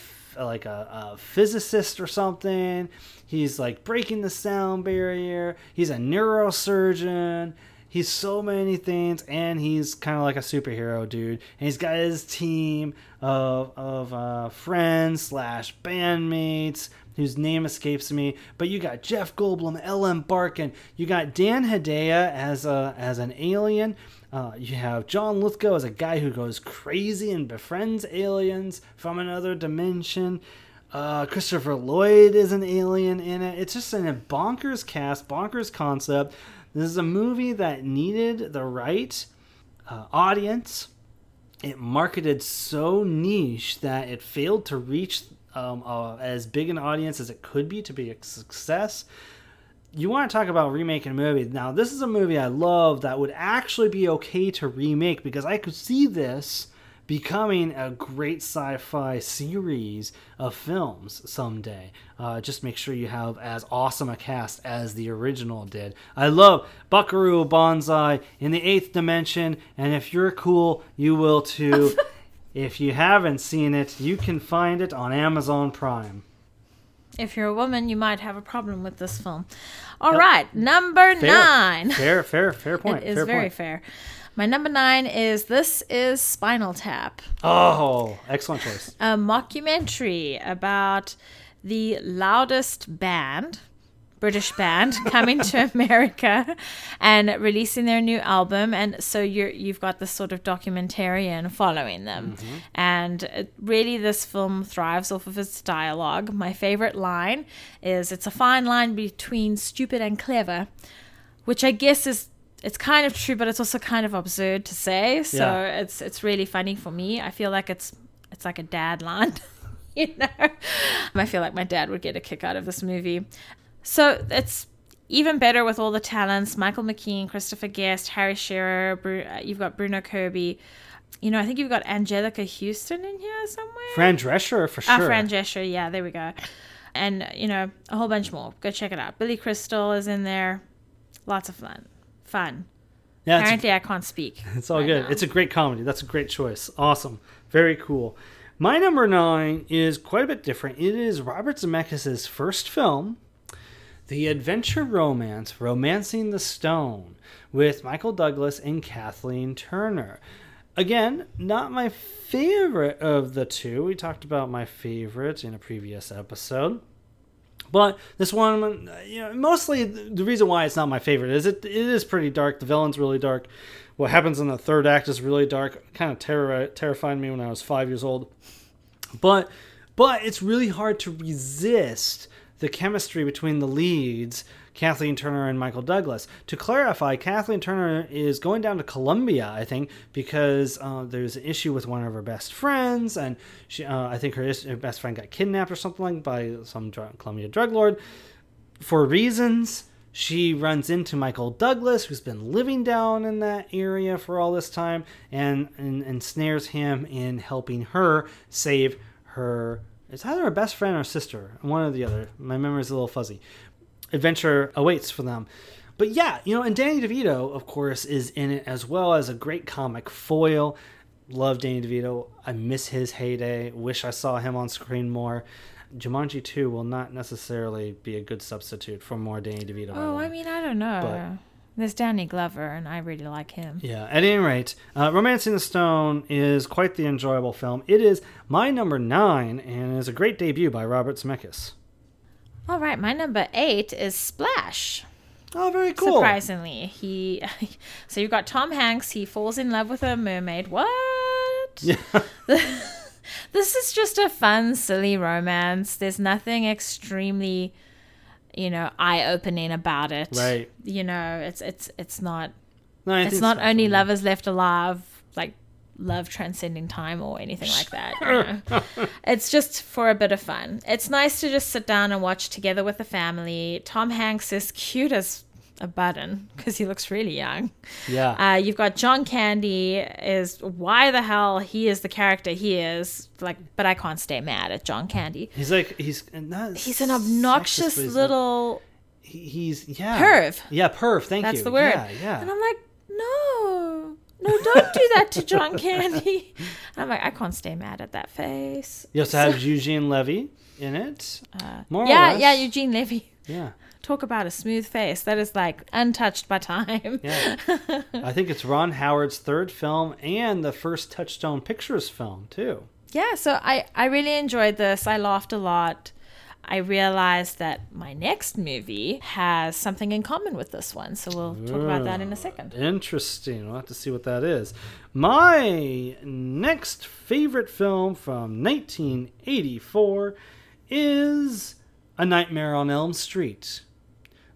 like a, a physicist or something. He's like breaking the sound barrier. He's a neurosurgeon. He's so many things, and he's kind of like a superhero dude. And he's got his team of of uh, friends slash bandmates whose name escapes me. But you got Jeff Goldblum, Ellen Barkin. You got Dan Hedaya as a as an alien. Uh, you have John Lithgow as a guy who goes crazy and befriends aliens from another dimension. Uh, Christopher Lloyd is an alien in it. It's just a bonkers cast, bonkers concept. This is a movie that needed the right uh, audience. It marketed so niche that it failed to reach um, uh, as big an audience as it could be to be a success. You want to talk about remaking a movie. Now, this is a movie I love that would actually be okay to remake because I could see this becoming a great sci-fi series of films someday. Uh, just make sure you have as awesome a cast as the original did. I love Buckaroo Banzai in the Eighth Dimension, and if you're cool, you will too. If you haven't seen it, you can find it on Amazon Prime. If you're a woman, you might have a problem with this film. All yep. right, number fair. nine. Fair, fair, fair point. It is fair very point. fair. My number nine is This is Spinal Tap. Oh, excellent choice. A mockumentary about the loudest band British band coming to America and releasing their new album, and so you're you've got this sort of documentarian following them, mm-hmm. and really this film thrives off of its dialogue. My favorite line is, "It's a fine line between stupid and clever," which I guess is it's kind of true, but it's also kind of absurd to say. So yeah. it's it's really funny for me. I feel like it's it's like a dad line. you know, I feel like my dad would get a kick out of this movie. So it's even better with all the talents Michael McKean, Christopher Guest, Harry Shearer, Bru- uh, you've got Bruno Kirby. You know, I think you've got Anjelica Huston in here somewhere. Fran Drescher, for ah, sure. Ah, Fran Drescher, yeah, there we go. And, you know, a whole bunch more. Go check it out. Billy Crystal is in there. Lots of fun. Fun. Yeah, Apparently, I can't speak. It's all right good. Now. It's a great comedy. That's a great choice. Awesome. Very cool. My number nine is quite a bit different. It is Robert Zemeckis' first film the adventure romance Romancing the Stone with Michael Douglas and Kathleen Turner. Again, not my favorite of the two. We talked about my favorite in a previous episode. But this one, you know, mostly the reason why it's not my favorite is it, it is pretty dark. The villain's really dark. What happens in the third act is really dark. Kind of terror, terrified me when I was five years old. But but it's really hard to resist the chemistry between the leads, Kathleen Turner and Michael Douglas. To clarify, Kathleen Turner is going down to Colombia, I think, because uh, there's an issue with one of her best friends, and she, uh, I think her, her, best friend got kidnapped or something like by some drug, Colombia drug lord. For reasons, she runs into Michael Douglas, who's been living down in that area for all this time, and, and, and snares him in helping her save her it's either a best friend or sister, one or the other. My memory's a little fuzzy. Adventure awaits for them. But yeah, you know, and Danny DeVito, of course, is in it as well as a great comic foil. Love Danny DeVito. I miss his heyday. Wish I saw him on screen more. Jumanji 2 will not necessarily be a good substitute for more Danny DeVito. Oh, I mean, I don't know. There's Danny Glover, and I really like him. Yeah, at any rate, uh, Romancing the Stone is quite the enjoyable film. It is my number nine, and is a great debut by Robert Zemeckis. All right, my number eight is Splash. Oh, very cool. Surprisingly, he. so you've got Tom Hanks. He falls in love with a mermaid. What? Yeah. this is just a fun, silly romance. There's nothing extremely you know eye opening about it. Right. You know, it's it's it's not. No, it's not only lovers left alive. Like love transcending time or anything like that. you know. it's just for a bit of fun. It's nice to just sit down and watch together with the family. Tom Hanks is cute as a button because he looks really young. Yeah. Uh, you've got John Candy is why the hell he is the character he is like, but I can't stay mad at John Candy. he's like he's not He's an obnoxious like- little he- he's yeah Perv. Yeah, perv. Thank That's you. That's the word. Yeah, yeah. And I'm like, no, no, don't do that to John Candy. And I'm like, I can't stay mad at that face. you also have Eugene Levy in it. Uh, More or Yeah, yeah, Eugene Levy. Yeah. Talk about a smooth face. That is like untouched by time. Yeah. I think it's Ron Howard's third film and the first Touchstone Pictures film, too. Yeah, so I, I really enjoyed this. I laughed a lot. I realized that my next movie has something in common with this one. So we'll talk about that in a second. Interesting. We'll have to see what that is. My next favorite film from 1984 is A Nightmare on Elm Street.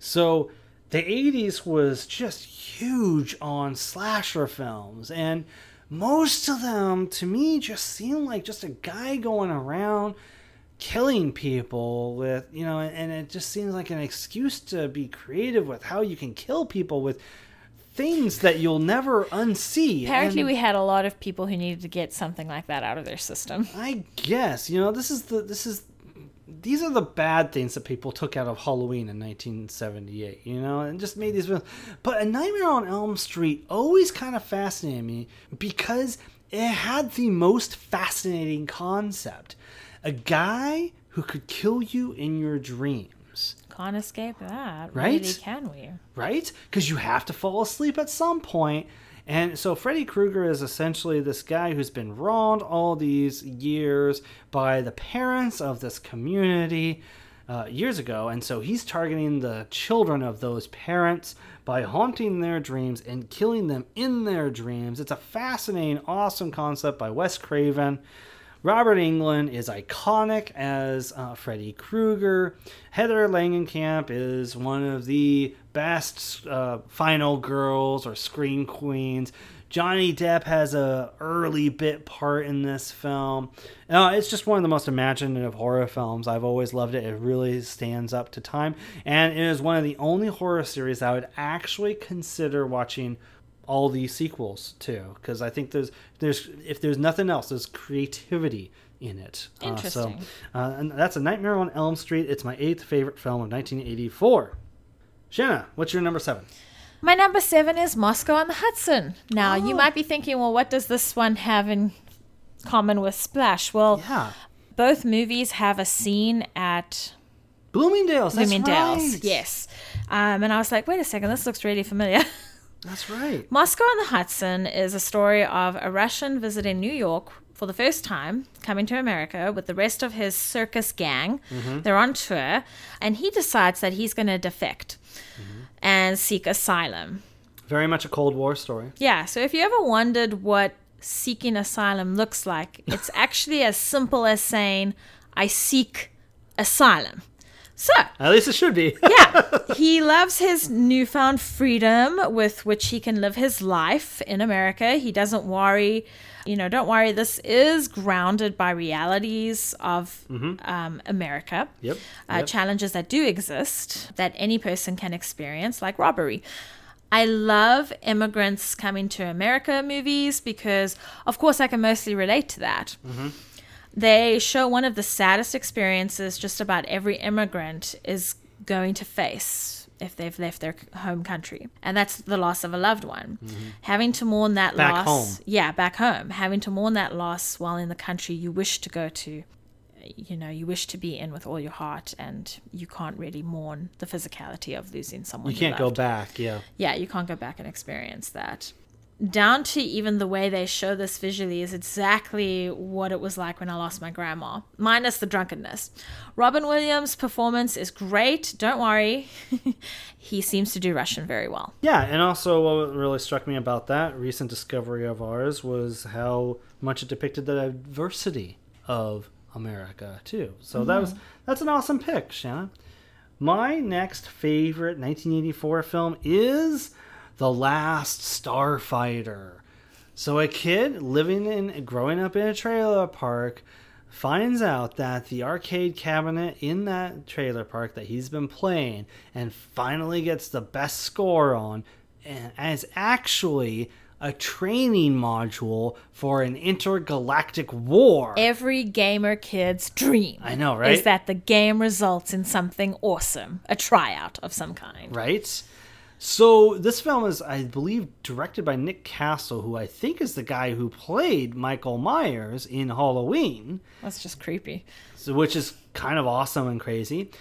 So, the 80s was just huge on slasher films, and most of them, to me, just seemed like just a guy going around killing people with you know and it just seems like an excuse to be creative with how you can kill people with things that you'll never unsee Apparently, And we had a lot of people who needed to get something like that out of their system. i guess you know this is the this is these are the bad things that people took out of halloween in 1978 you know and just made these films but a nightmare on elm street always kind of fascinated me because it had the most fascinating concept a guy who could kill you in your dreams Can't escape that, Right? Really, can we? right? Because you have to fall asleep at some point. And so Freddy Krueger is essentially this guy who's been wronged all these years by the parents of this community uh, years ago. And so he's targeting the children of those parents by haunting their dreams and killing them in their dreams. It's a fascinating, awesome concept by Wes Craven. Robert Englund is iconic as uh, Freddy Krueger. Heather Langenkamp is one of the best uh, final girls or screen queens. Johnny Depp has a early bit part in this film. Uh, it's just one of the most imaginative horror films. I've always loved it. It really stands up to time, and it is one of the only horror series I would actually consider watching all these sequels too because i think there's there's if there's nothing else there's creativity in it Interesting. uh, so uh, and that's a nightmare on elm street it's my eighth favorite film of 1984 shanna what's your number seven My number seven is Moscow on the Hudson. Now, Oh. you might be thinking, well, what does this one have in common with Splash? Well, yeah both movies have a scene at bloomingdale's that's Bloomingdale's. right Yes. Um, and I was like, wait a second, this looks really familiar. that's right Moscow on the Hudson is a story of a Russian visiting New York for the first time, coming to America with the rest of his circus gang. They're on tour, and he decides that he's going to defect and seek asylum. very much a cold war story Yeah, so if you ever wondered what seeking asylum looks like, it's actually as simple as saying, I seek asylum. So, at least it should be yeah, he loves his newfound freedom with which he can live his life in America. He doesn't worry, you know, don't worry, this is grounded by realities of um, America. yep, Uh, yep. Challenges that do exist that any person can experience, like robbery. I love immigrants coming to America movies because, of course, I can mostly relate to that. They show one of the saddest experiences just about every immigrant is going to face if they've left their home country, and that's the loss of a loved one. Mm-hmm. Having to mourn that Back loss, home. yeah, back home, having to mourn that loss while in the country you wish to go to. You know, you wish to be in with all your heart, and you can't really mourn the physicality of losing someone. you can't go back yeah yeah, you can't go back and experience that. Down to even the way they show this visually is exactly what it was like when I lost my grandma, minus the drunkenness. Robin Williams' performance is great. Don't worry, he seems to do Russian very well. Yeah, and also what really struck me about that recent discovery of ours was how much it depicted the diversity of America too. So that was mm-hmm. that's an awesome pick, Shanna. My next favorite 1984 film is The Last Starfighter. So a kid living in growing up in a trailer park finds out that the arcade cabinet in that trailer park that he's been playing and finally gets the best score on and is actually a training module for an intergalactic war. Every gamer kid's dream. I know, right? Is that the game results in something awesome, a tryout of some kind. right? So this film is, I believe, directed by Nick Castle, who I think is the guy who played Michael Myers in Halloween, That's just creepy. so, which is kind of awesome and crazy.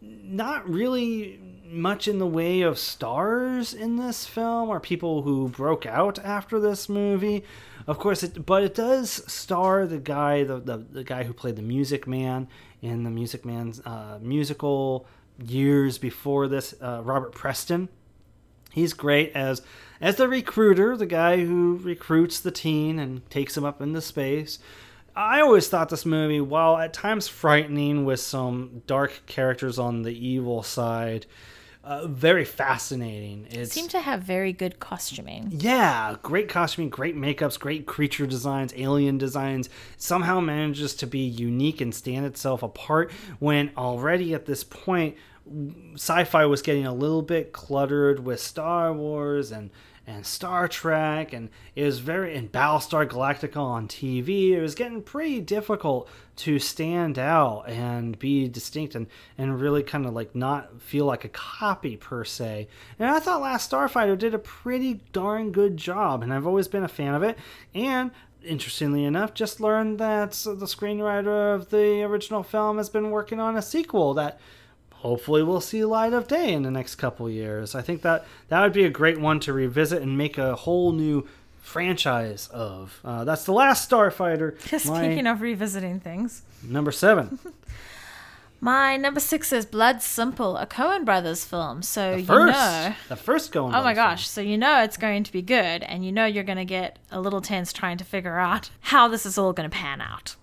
Not really much in the way of stars in this film or people who broke out after this movie. Of course, it, but it does star the guy, the, the, the guy who played the Music Man in the Music Man's uh, musical years before this, uh, Robert Preston. He's great as as the recruiter, the guy who recruits the teen and takes him up into space. I always thought this movie, while at times frightening with some dark characters on the evil side, uh, very fascinating. It Seem to have very good costuming. yeah, great costuming, great makeups, great creature designs, alien designs. Somehow manages to be unique and stand itself apart when already at this point sci-fi was getting a little bit cluttered with Star Wars and and Star Trek and it was very and Battlestar Galactica on TV. It was getting pretty difficult to stand out and be distinct and and really kind of like not feel like a copy per se. And I thought Last Starfighter did a pretty darn good job and I've always been a fan of it and interestingly enough, just learned that the screenwriter of the original film has been working on a sequel that hopefully we'll see light of day in the next couple years. I think that that would be a great one to revisit and make a whole new franchise of. Uh, that's the last Starfighter. Just speaking of revisiting things, number seven, my number six is Blood Simple, a Coen Brothers film. So you first, know. the first going. Oh my gosh. So you know it's going to be good, and you know you're going to get a little tense trying to figure out how this is all going to pan out.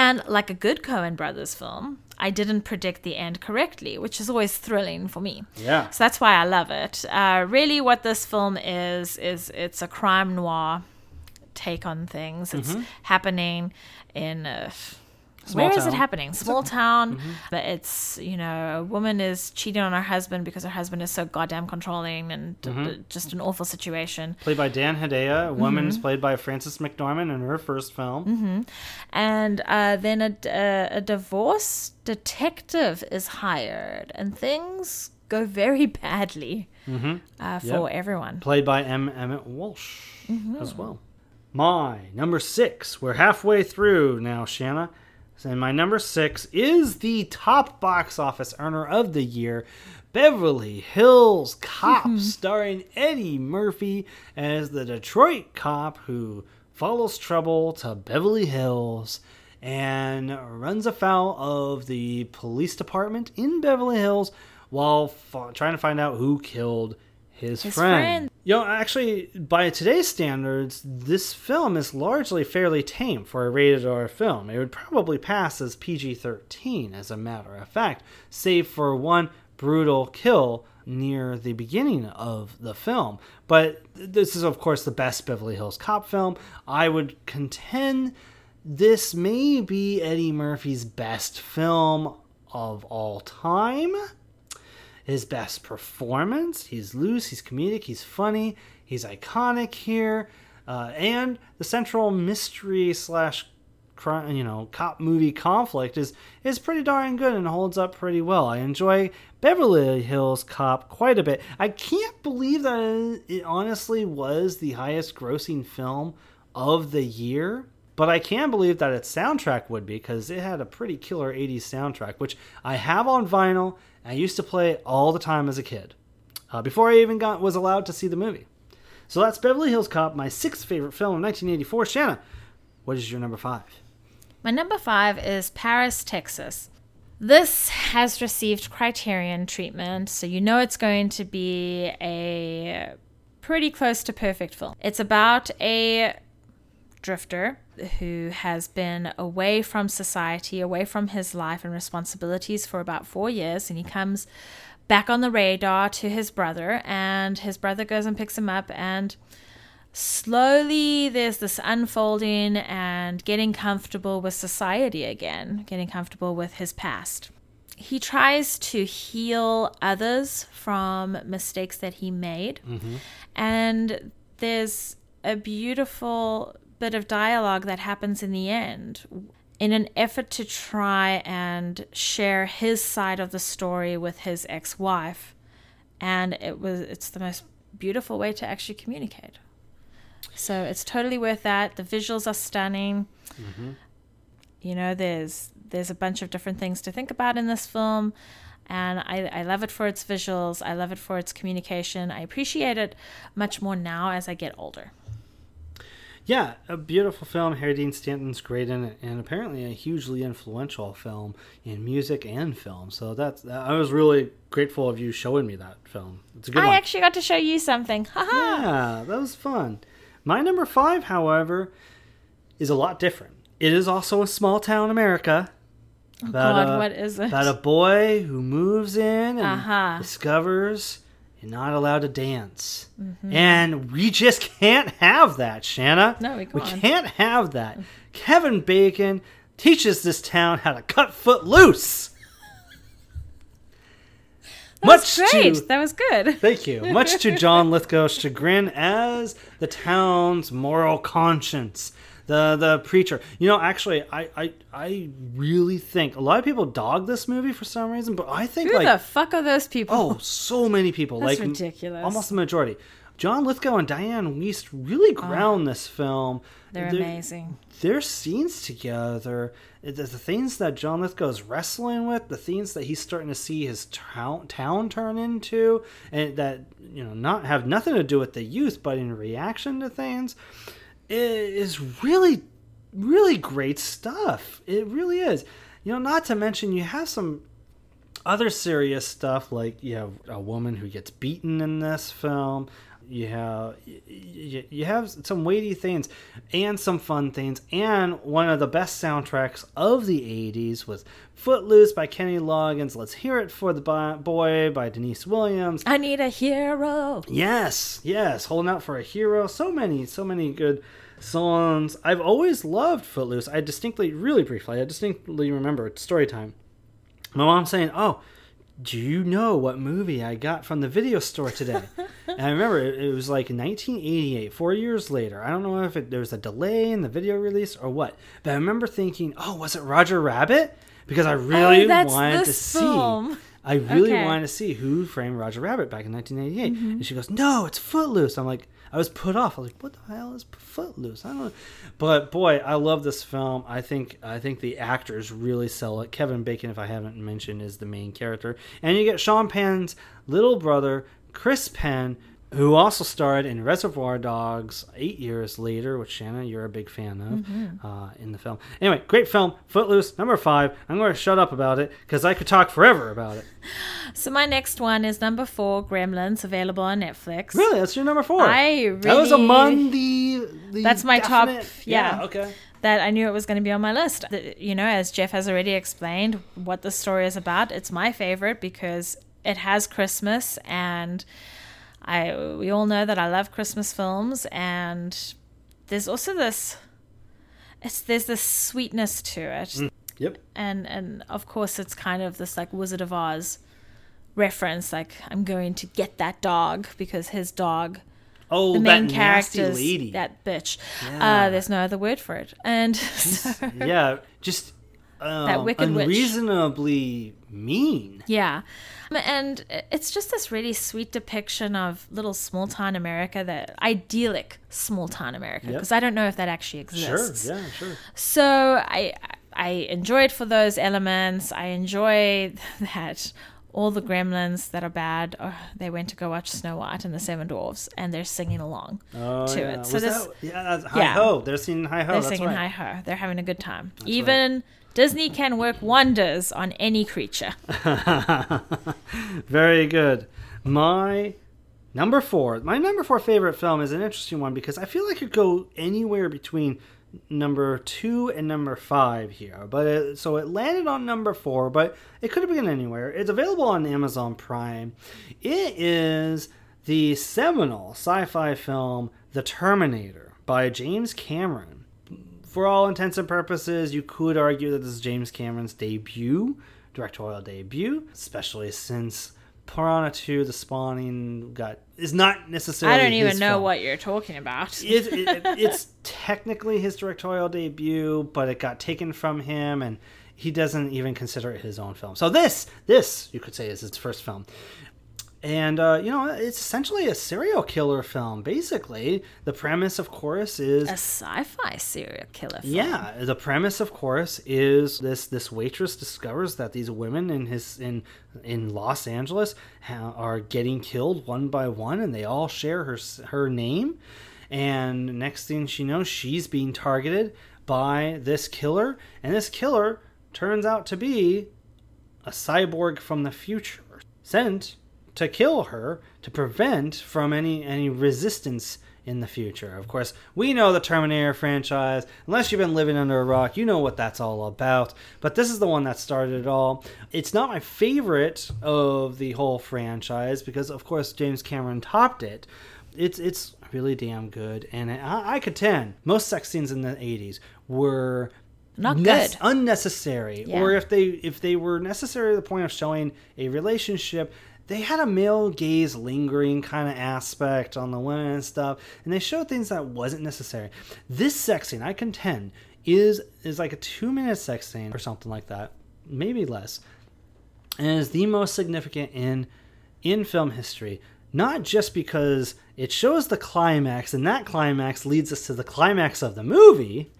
And like a good Coen Brothers film, I didn't predict the end correctly, which is always thrilling for me. Yeah. So that's why I love it. Uh, really, what this film is, is it's a crime noir take on things. It's happening in. Uh, Small where is it happening? Small town. But it's, you know, a woman is cheating on her husband because her husband is so goddamn controlling and d- d- just an awful situation. Played by Dan Hedaya. A woman Mm-hmm. is played by Frances McDormand in her first film. and uh, then a, a, a divorce detective is hired, and things go very badly uh, for Yep. everyone. Played by M. Emmett Walsh as well. My number six. We're halfway through now, Shanna. And my number six is the top box office earner of the year, Beverly Hills Cop, mm-hmm. starring Eddie Murphy as the Detroit cop who follows trouble to Beverly Hills and runs afoul of the police department in Beverly Hills while f- trying to find out who killed his, His friend. friend. You know, actually, by today's standards, this film is largely fairly tame for a rated R film. It would probably pass as PG 13, as a matter of fact, save for one brutal kill near the beginning of the film. But this is, of course, the best Beverly Hills Cop film. I would contend this may be Eddie Murphy's best film of all time his best performance. He's loose, he's comedic, he's funny, he's iconic here, uh, and the central mystery slash you know, cop movie conflict is is pretty darn good and holds up pretty well. I enjoy Beverly Hills Cop quite a bit. I can't believe that it honestly was the highest grossing film of the year. But I can believe that its soundtrack would be because it had a pretty killer 80s soundtrack, which I have on vinyl. I used to play it all the time as a kid, uh, before I even got was allowed to see the movie. So that's Beverly Hills Cop, my sixth favorite film of 1984. Shanna, what is your number five? My number five is Paris, Texas. This has received Criterion treatment, so you know it's going to be a pretty close to perfect film. It's about a drifter who has been away from society, away from his life and responsibilities for about four years, and he comes back on the radar to his brother, and his brother goes and picks him up and slowly there's this unfolding and getting comfortable with society again, getting comfortable with his past. He tries to heal others from mistakes that he made. Mm-hmm. And there's a beautiful bit of dialogue that happens in the end in an effort to try and share his side of the story with his ex-wife. And it was it's the most beautiful way to actually communicate. So it's totally worth that. The visuals are stunning. Mm-hmm. You know there's there's a bunch of different things to think about in this film. And I, I love it for its visuals. I love it for its communication. I appreciate it much more now as i get older Yeah, a beautiful film. Harry Dean Stanton's great in it, and apparently a hugely influential film in music and film. So that's I was really grateful of you showing me that film. It's a good i one. actually got to show you something haha Yeah, that was fun. My number five, however, is a lot different. It is also a small town America. About God, a- what is it? About a boy who moves in and Uh-huh. discovers you're not allowed to dance. And we just can't have that, Shanna. Mm-hmm. No, we We can't. have that. Kevin Bacon teaches this town how to cut foot loose. That's Much great to that was good Thank you. Much to John Lithgow's chagrin as the town's moral conscience. The the preacher. You know, actually I, I I really think a lot of people dog this movie for some reason, but I think who like the fuck are those people oh, so many people. That's like ridiculous. Almost the majority. John Lithgow and Dianne Wiest really oh. ground this film. Oh, they're They're- amazing their scenes together, the, the things that John Lithgow is wrestling with, the things that he's starting to see his town, town turn into, and that you know not have nothing to do with the youth, but in reaction to things, is really, really great stuff. It really is. You know, not to mention you have some other serious stuff like you have a woman who gets beaten in this film you have you, you have some weighty things and some fun things and one of the best soundtracks of the 80s was footloose by kenny loggins let's hear it for the boy by deniece williams i need a hero Yes, yes, holding out for a hero. So many, so many good songs. I've always loved Footloose. I distinctly, really briefly, I distinctly remember story time. My mom saying, "Oh, do you know what movie I got from the video store today?" and I remember it, it was like 1988, four years later. I don't know if it, there was a delay in the video release or what, but I remember thinking, "Oh, was it Roger Rabbit?" Because I really Oh, wanted to this see. film. I really Okay. wanted to see who framed Roger Rabbit back in 1988. Mm-hmm. And she goes, "No, it's Footloose." I'm like, I was put off. I was like, "What the hell is Footloose?" I don't know. But boy, I love this film. I think I think the actors really sell it. Kevin Bacon, if I haven't mentioned, is the main character, and you get Sean Penn's little brother, Chris Penn. Who also starred in Reservoir Dogs eight years later, which Shanna, you're a big fan of Mm-hmm. uh, in the film. Anyway, great film, Footloose, number five. I'm going to shut up about it because I could talk forever about it. So my next one is number four, Gremlins, available on Netflix. Really, that's your number four. I really, that was among the. the That's my top- definite- yeah. Okay. That I knew it was going to be on my list. You know, as Jeff has already explained what the story is about, it's my favorite because it has Christmas, and I we all know that I love Christmas films, and there's also this. It's there's this sweetness to it, Yep. and and of course it's kind of this like Wizard of Oz reference, like I'm going to get that dog because his dog Oh, the main that nasty lady. that bitch. Yeah. Uh, there's no other word for it, and so, yeah, just um, wicked witch. unreasonably mean. yeah, and it's just this really sweet depiction of little small town America, that idyllic small town America, Yep. because I don't know if that actually Sure. exists. Yeah. Sure. So I I enjoy it for those elements. I enjoy that all the gremlins that are bad, oh, they went to go watch Snow White and the Seven Dwarfs, and they're singing along Oh, to yeah. it. So Was this that, yeah, that's hi yeah. ho. They're singing hi ho. they're singing right. hi ho. They're having a good time. Even Disney can work wonders on any creature. Very good. My number four, my number four favorite film is an interesting one because I feel like it could go anywhere between number two and number five here. But it, so it landed on number four, but it could have been anywhere. It's available on Amazon Prime. It is the seminal sci fi film The Terminator by James Cameron. For all intents and purposes, you could argue that this is James Cameron's debut, directorial debut, especially since Piranha 2 The Spawning got is not necessarily I don't even know film. what you're talking about. it, it, it's technically his directorial debut, but it got taken from him, and he doesn't even consider it his own film. So this, this you could say is his first film, and uh, you know it's essentially a serial killer film. Basically, the premise, of course, is a sci-fi serial killer film. yeah, the premise, of course, is this this waitress discovers that these women in his in in Los Angeles ha- are getting killed one by one, and they all share her her name. And next thing she knows, she's being targeted by this killer, and this killer turns out to be a cyborg from the future, sent to kill her to prevent from any any resistance in the future. Of course, we know the Terminator franchise. Unless you've been living under a rock, you know what that's all about. But this is the one that started it all. It's not my favorite of the whole franchise because, of course, James Cameron topped it. It's it's really damn good, and I, I contend most sex scenes in the '80s were Not nec- good. unnecessary Yeah. or if they if they were necessary to the point of showing a relationship they had a male gaze lingering kind of aspect on the women and stuff and they showed things that wasn't necessary. This sex scene i contend is is like a two minute sex scene or something like that maybe less and is the most significant in in film history. Not just because it shows the climax and that climax leads us to the climax of the movie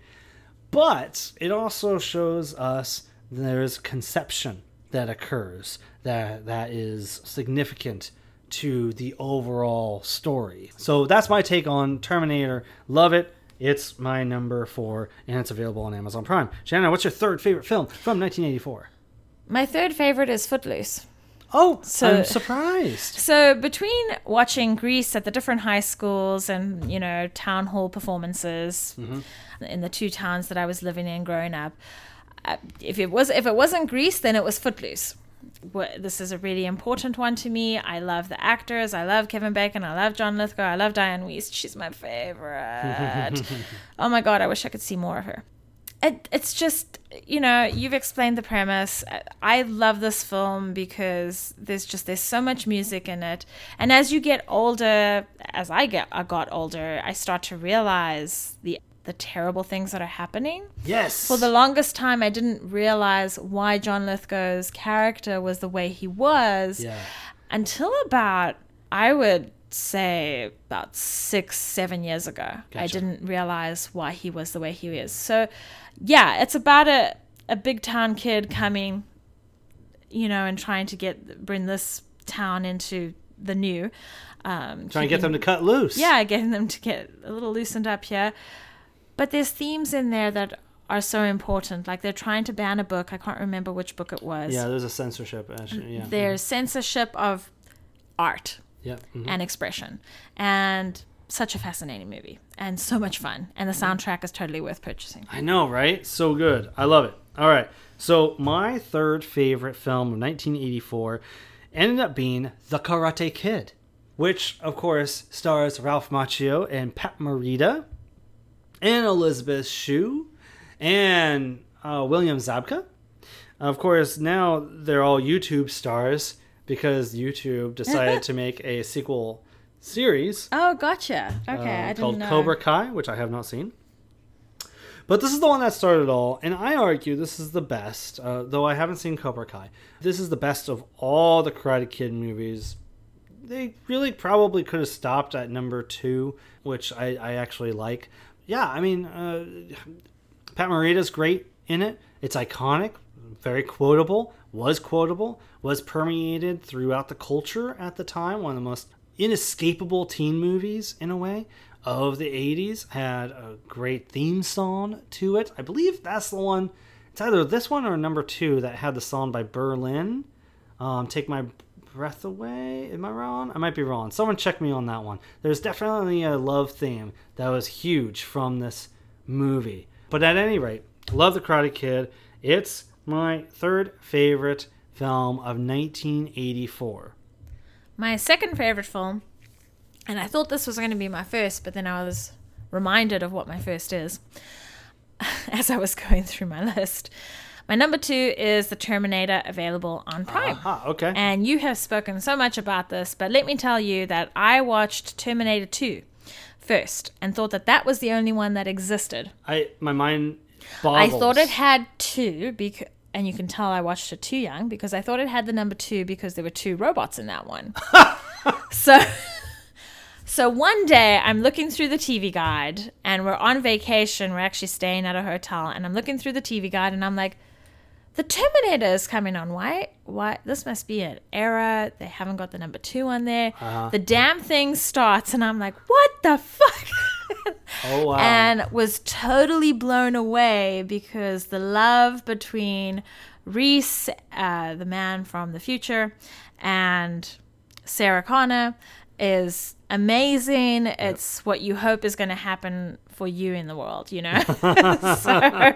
but it also shows us there's conception that occurs that that is significant to the overall story. So that's my take on Terminator. Love it. It's my number four, and it's available on Amazon Prime. Shanna, what's your third favorite film from 1984? My third favorite is Footloose. Oh, So- I'm surprised. So between watching Grease at the different high schools and you know town hall performances in the two towns that I was living in growing up, uh, if it was if it wasn't Grease, then it was Footloose. This is a really important one to me. I love the actors. I love Kevin Bacon. I love John Lithgow. I love Dianne Wiest. She's my favorite. oh my god, I wish I could see more of her it, it's just you know you've explained the premise i love this film because there's just there's so much music in it and as you get older as i get i got older i start to realize the the terrible things that are happening Yes. for the longest time i didn't realize why john lithgow's character was the way he was yeah. until about I would say about six, seven years ago. I didn't realize why he was the way he is. So yeah, it's about a, a big town kid coming, you know, and trying to get bring this town into the new. Um, Trying to get them to cut loose. yeah, getting them to get a little loosened up here. But there's themes in there that are so important. Like they're trying to ban a book. I can't remember which book it was. Yeah, there's a censorship. Actually. Yeah. There's censorship of art Yeah. mhm. and expression. And such a fascinating movie and so much fun. And the soundtrack is totally worth purchasing. I know, right? So good. I love it. All right. So, my third favorite film of 1984 ended up being The Karate Kid, which, of course, stars Ralph Macchio and Pat Morita and Elizabeth Shue and uh, William Zabka. Of course, now they're all YouTube stars because YouTube decided to make a sequel series Oh, gotcha. Okay, uh, I didn't called know. Cobra Kai, which I have not seen. But this is the one that started it all, and I argue this is the best, uh, though I haven't seen Cobra Kai. This is the best of all the Karate Kid movies. They really probably could have stopped at number two, which I, I actually like. Yeah, I mean, uh, Pat Morita's great in it. It's iconic, very quotable, was quotable, was permeated throughout the culture at the time. One of the most inescapable teen movies, in a way, of the 80s. Had a great theme song to it. I believe that's the one. It's either this one or number two that had the song by Berlin. Um, Take My Breath Away. Am I wrong? I might be wrong. Someone check me on that one. There's definitely a love theme that was huge from this movie. But at any rate, love the Karate Kid. It's my third favorite film of 1984. My second favorite film And I thought this was going to be my first, but then I was reminded of what my first is as I was going through my list. My number two is The Terminator, available on Prime. Aha, okay. And you have spoken so much about this, but let me tell you that I watched Terminator 2 first and thought that that was the only one that existed. I my mind I thought it had two, because, and you can tell I watched it too young because I thought it had the number two because there were two robots in that one. so, so one day I'm looking through the TV guide and we're on vacation. We're actually staying at a hotel, and I'm looking through the TV guide and I'm like, the Terminator is coming on. Why? Why? This must be an error. They haven't got the number two on there. The damn thing starts, and I'm like, what the fuck? Oh wow. and was totally blown away because the love between Reese, uh, the man from the future, and Sarah Connor is amazing. It's what you hope is going to happen for you in the world, you know. so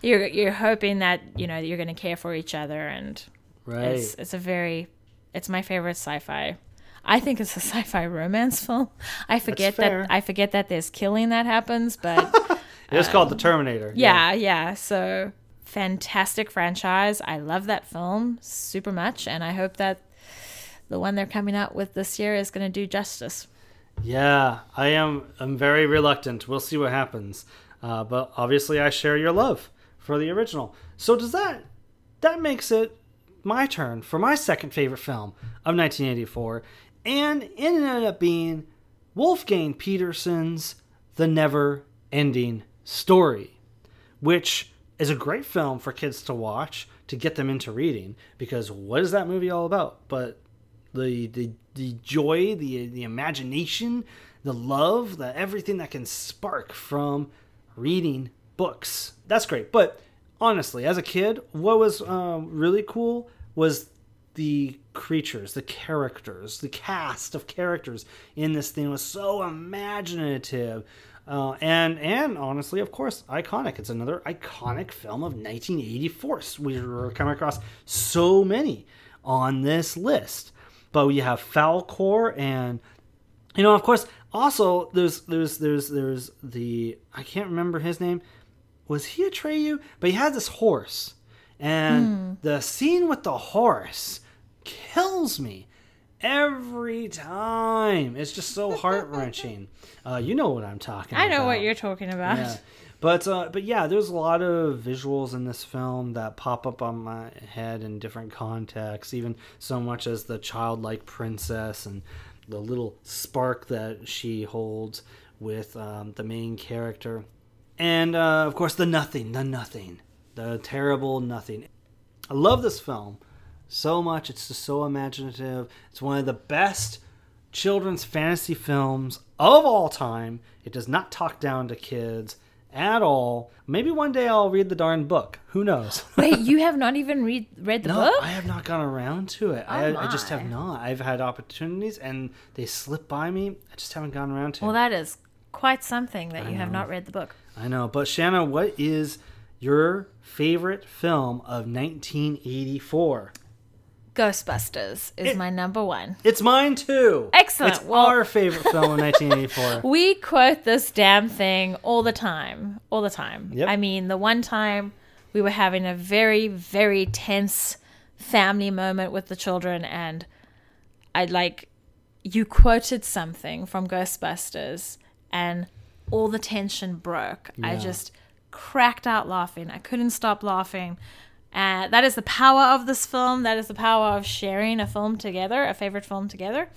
you're you're hoping that you know you're going to care for each other, and right. it's it's a very it's my favorite sci-fi. I think it's a sci-fi romance film. I forget that I forget that there's killing that happens, but it's was called The um, Terminator. yeah, yeah. So fantastic franchise. I love that film super much, and I hope that the one they're coming out with this year is going to do justice. Yeah, I am. I'm very reluctant. We'll see what happens. Uh, but obviously, I share your love for the original. So does that? That makes it my turn for my second favorite film of 1984, and it ended up being Wolfgang Petersen's The Never Ending Story, which is a great film for kids to watch to get them into reading. Because what is that movie all about? But the the the joy, the the imagination, the love, the everything that can spark from reading books. That's great. But honestly, as a kid, what was um, really cool was the creatures, the characters, the cast of characters in this thing was so imaginative. Uh, and and honestly, of course, iconic. It's another iconic film of 1984. We were coming across so many on this list but we have Falkor and you know of course also there's there's there's there's the I can't remember his name. Was he a Atreyu but he had this horse. And the scene with the horse kills me every time. It's just so heart-wrenching. Uh, you know what I'm talking I about know what you're talking about. yeah. But uh, but yeah, there's a lot of visuals in this film that pop up on my head in different contexts, even so much as the childlike princess and the little spark that she holds with um, the main character, and uh, of course the nothing, the nothing, the terrible nothing. I love this film so much. It's just so imaginative. It's one of the best children's fantasy films of all time. It does not talk down to kids at all. Maybe one day I'll read the darn book. Who knows? Wait, you have not even read read the no, book? I have not gone around to it. I, Oh I just have not. I've had opportunities and they slip by me. I just haven't gone around to well, it. that is quite something that you have not read the book. I know. But Shanna, what is your favorite film of 1984? Ghostbusters is It- my number one. It's mine too. Excellent. It's Well- our favorite film of 1984. We quote this damn thing all the time. All the time. Yep. I mean, the one time we were having a very, very tense family moment with the children, and I like, you quoted something from Ghostbusters, and all the tension broke. I just cracked out laughing. I couldn't stop laughing. Uh, that is the power of this film. That is the power of sharing a film together, a favorite film together.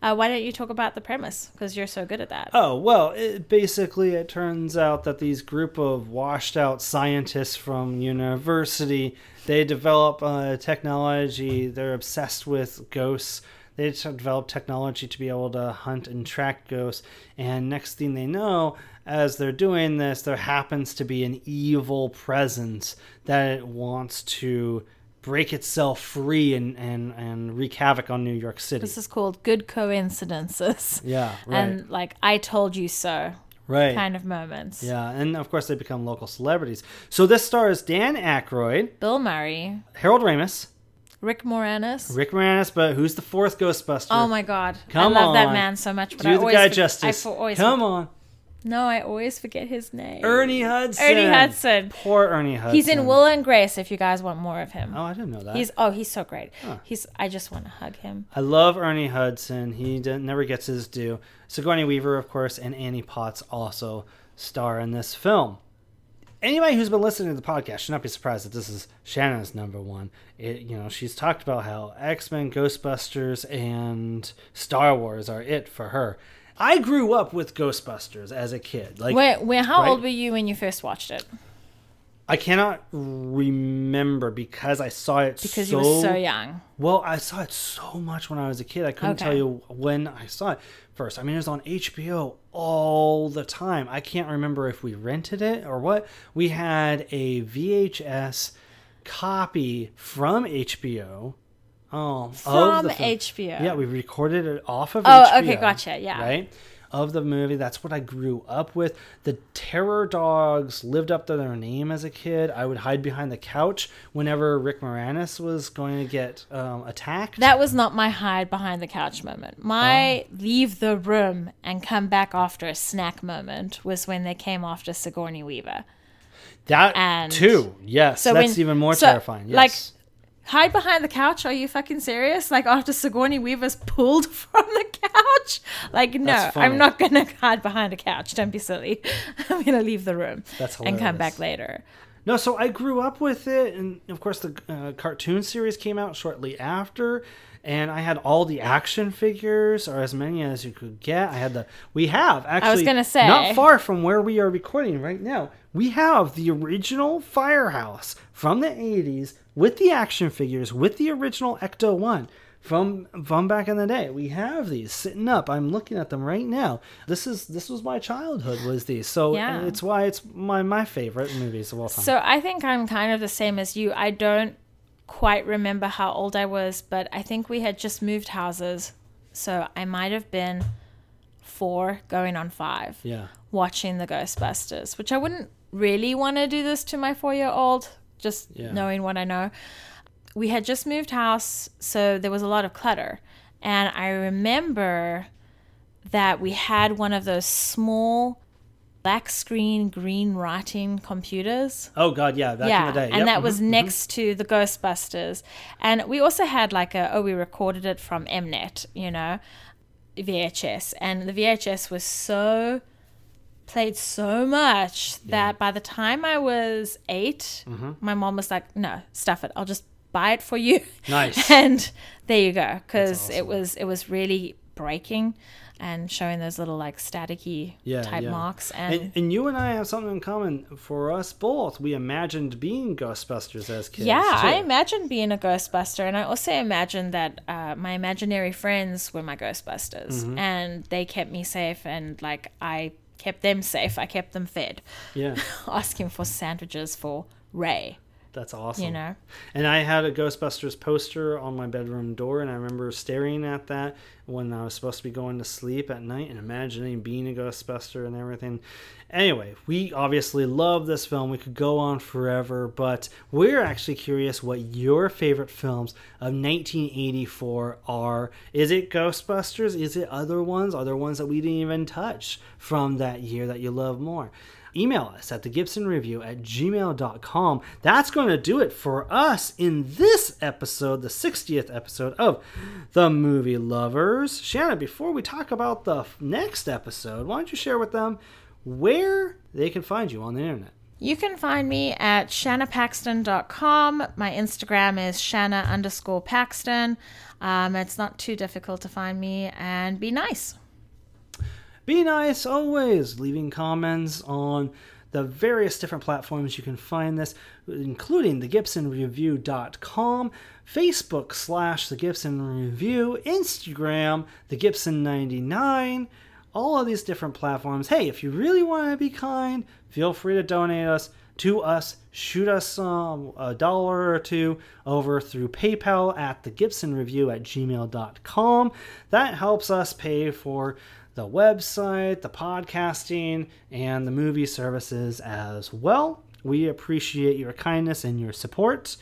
Uh, why don't you talk about the premise? Because you're so good at that. Oh, well, it, basically, it turns out that these group of washed out scientists from university, they develop uh, technology. They're obsessed with ghosts. They develop technology to be able to hunt and track ghosts. And next thing they know, as they're doing this, there happens to be an evil presence that it wants to break itself free and, and, and wreak havoc on New York City. This is called good coincidences. yeah, right. And like I told you so right. kind of moments. Yeah, and of course they become local celebrities. So this stars Dan Aykroyd, Bill Murray, Harold Ramis, Rick Moranis. Rick Moranis, but who's the fourth Ghostbuster? Oh my god, Come I love that man so much. But Do I the always guy justice. I always Come on. No, I always forget his name. Ernie Hudson. Ernie Hudson. Poor Ernie Hudson. He's in Will and Grace. If you guys want more of him, Oh, I didn't know that. he's oh he's so great. He's I just want to hug him. I love Ernie Hudson. He d- never gets his due. Sigourney Weaver, of course, and Annie Potts also star in this film. Anybody who's been listening to the podcast should not be surprised that this is Shanna's number one. It, you know, she's talked about how X Men, Ghostbusters, and Star Wars are it for her. I grew up with Ghostbusters as a kid. Like, Where where how right? old were you when you first watched it? I cannot remember because I saw it Because so you were so young. Well, I saw it so much when I was a kid. I couldn't Okay. tell you when I saw it first. I mean, it was on HBO all the time. I can't remember if we rented it or what. We had a VHS copy from HBO. Um, From of the. HBO. Yeah, we recorded it off of Oh, HBO. okay, gotcha, yeah. Right? Of the movie. That's what I grew up with. The terror dogs lived up to their name as a kid. I would hide behind the couch whenever Rick Moranis was going to get um, attacked. That was not my hide behind the couch moment. My Oh. leave the room and come back after a snack moment was when they came after Sigourney Weaver. That and- too. Yes. So that's when- even more so, terrifying. Yes. like, Hide behind the couch? Are you fucking serious? Like after Sigourney Weaver's pulled from the couch? Like no, I'm not gonna hide behind a couch. Don't be silly. I'm gonna leave the room That's and come back later. No, so I grew up with it, and of course the uh, cartoon series came out shortly after, and I had all the action figures, or as many as you could get. I had the. We have actually. I was gonna say. not far from where we are recording right now. We have the original Firehouse from the '80s with the action figures, with the original Ecto One. From from back in the day, we have these sitting up. I'm looking at them right now. This is this was my childhood. Was these so? Yeah. It's why it's my my favorite movies of all time. So I think I'm kind of the same as you. I don't quite remember how old I was, but I think we had just moved houses. So I might have been four going on five yeah. watching the Ghostbusters, which I wouldn't really want to do this to my four year old, just Yeah. knowing what I know. We had just moved house, so there was a lot of clutter. And I remember that we had one of those small black screen green writing computers Oh God, yeah, back yeah, in the day. and that was mhm, mhm. next to the Ghostbusters, and we also had like a oh we recorded it from Mnet, you know, VHS, and the VHS was so played so much that by the time I was 8 Mm-hmm. my mom was like, no, stuff it, I'll just buy it for you. Nice. and there you go, because awesome. it was it was really breaking and showing those little like staticky yeah, type yeah. marks and, and and you and I have something in common. For us both, we imagined being Ghostbusters as kids. Yeah, I too. imagined being a Ghostbuster, and I also imagined that uh, my imaginary friends were my Ghostbusters, Mm-hmm. and they kept me safe, and like I kept them safe. I kept them fed, yeah, asking for sandwiches for Ray. That's awesome. You know, And I had a Ghostbusters poster on my bedroom door, and I remember staring at that when I was supposed to be going to sleep at night and imagining being a Ghostbuster and everything. Anyway, we obviously love this film. We could go on forever, but we're actually curious what your favorite films of 1984 are. Is it Ghostbusters? Is it other ones? Are there ones that we didn't even touch from that year that you love more? Email us at the Gibson Review at gmail.com. That's going to do it for us in this episode, the 60th episode of The Movie Lovers. Shanna, before we talk about the next episode, why don't you share with them where they can find you on the internet? you can find me at shannapaxton.com. My Instagram is shanna underscore paxton. Um, it's not too difficult to find me, and be nice. Be nice always, leaving comments on the various different platforms you can find this, including the GibsonReview.com, Facebook slash the Gibson Review, Instagram, the Gibson 99, all of these different platforms. Hey, if you really want to be kind, feel free to donate us to us. Shoot us um, a dollar or two over through PayPal at the Gibson Review at gmail.com. That helps us pay for the website, the podcasting, and the movie services as well. We appreciate your kindness and your support.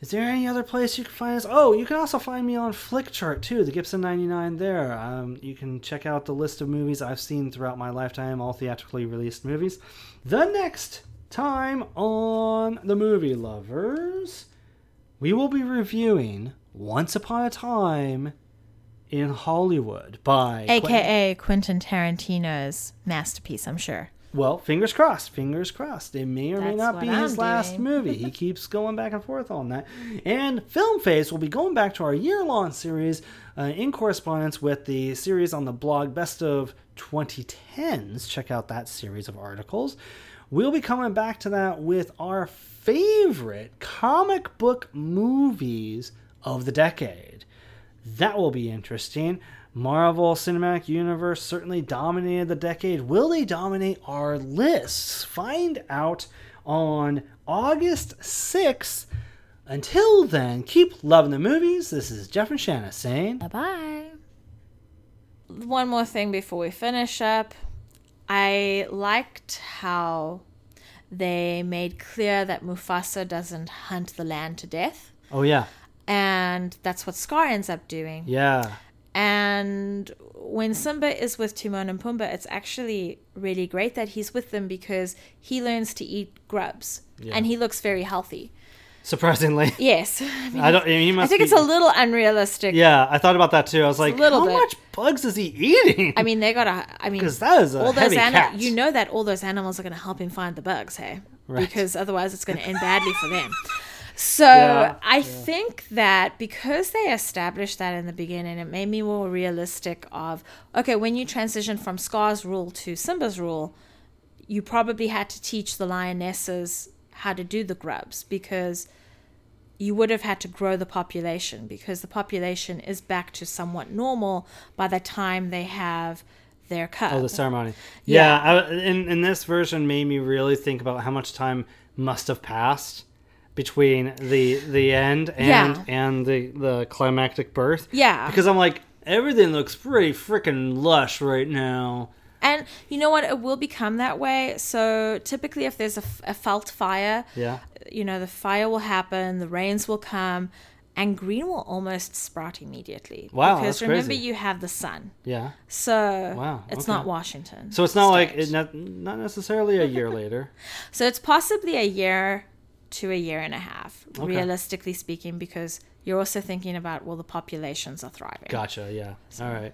Is there any other place you can find us? Oh, you can also find me on Flickchart too, the Gibson 99 there. Um, you can check out the list of movies I've seen throughout my lifetime, all theatrically released movies. The next time on The Movie Lovers, we will be reviewing Once Upon a Time in Hollywood by AKA Quentin Tarantino's masterpiece, I'm sure. Well, fingers crossed. Fingers crossed. It may or may not be I'm his last movie. He keeps going back and forth on that. And Film Faves will be going back to our year long series uh, in correspondence with the series on the blog Best of 2010s. Check out that series of articles. We'll be coming back to that with our favorite comic book movies of the decade. That will be interesting. Marvel Cinematic Universe certainly dominated the decade. Will they dominate our lists? Find out on August 6th. Until then, keep loving the movies. This is Jeff and Shanna saying, Bye bye. One more thing before we finish up. I liked how they made clear that Mufasa doesn't hunt the land to death. Oh, yeah. And that's what Scar ends up doing. Yeah. And when Simba is with Timon and Pumbaa, it's actually really great that he's with them because he learns to eat grubs Yeah. and he looks very healthy. Surprisingly. Yes. I, mean, I don't. He must I think be- it's a little unrealistic. Yeah, I thought about that too. I was like, how bit. much bugs is he eating? I mean, they gotta. I mean, 'Cause that is a all those heavy ani- cat. You know that all those animals are gonna help him find the bugs, hey? Right. Because otherwise, it's gonna end badly for them. So Yeah, I think that because they established that in the beginning, it made me more realistic. Of okay, when you transition from Scar's rule to Simba's rule, you probably had to teach the lionesses how to do the grubs because you would have had to grow the population because the population is back to somewhat normal by the time they have their cub. Oh, the ceremony. Yeah. Yeah, I, in in this version made me really think about how much time must have passed between the the end and Yeah. and the the climactic birth. Yeah. because I'm like everything looks pretty freaking lush right now. And you know what? It will become that way. So typically, if there's a, a veld fire, Yeah. you know, the fire will happen, the rains will come, and green will almost sprout immediately. Wow, Because remember, crazy. you have the sun. Yeah. So Wow, it's okay. not Washington. So it's not like it, not not necessarily a year later. So it's possibly a year to a year and a half, Okay. realistically speaking, because you're also thinking about well, the populations are thriving. Gotcha. Yeah. All right.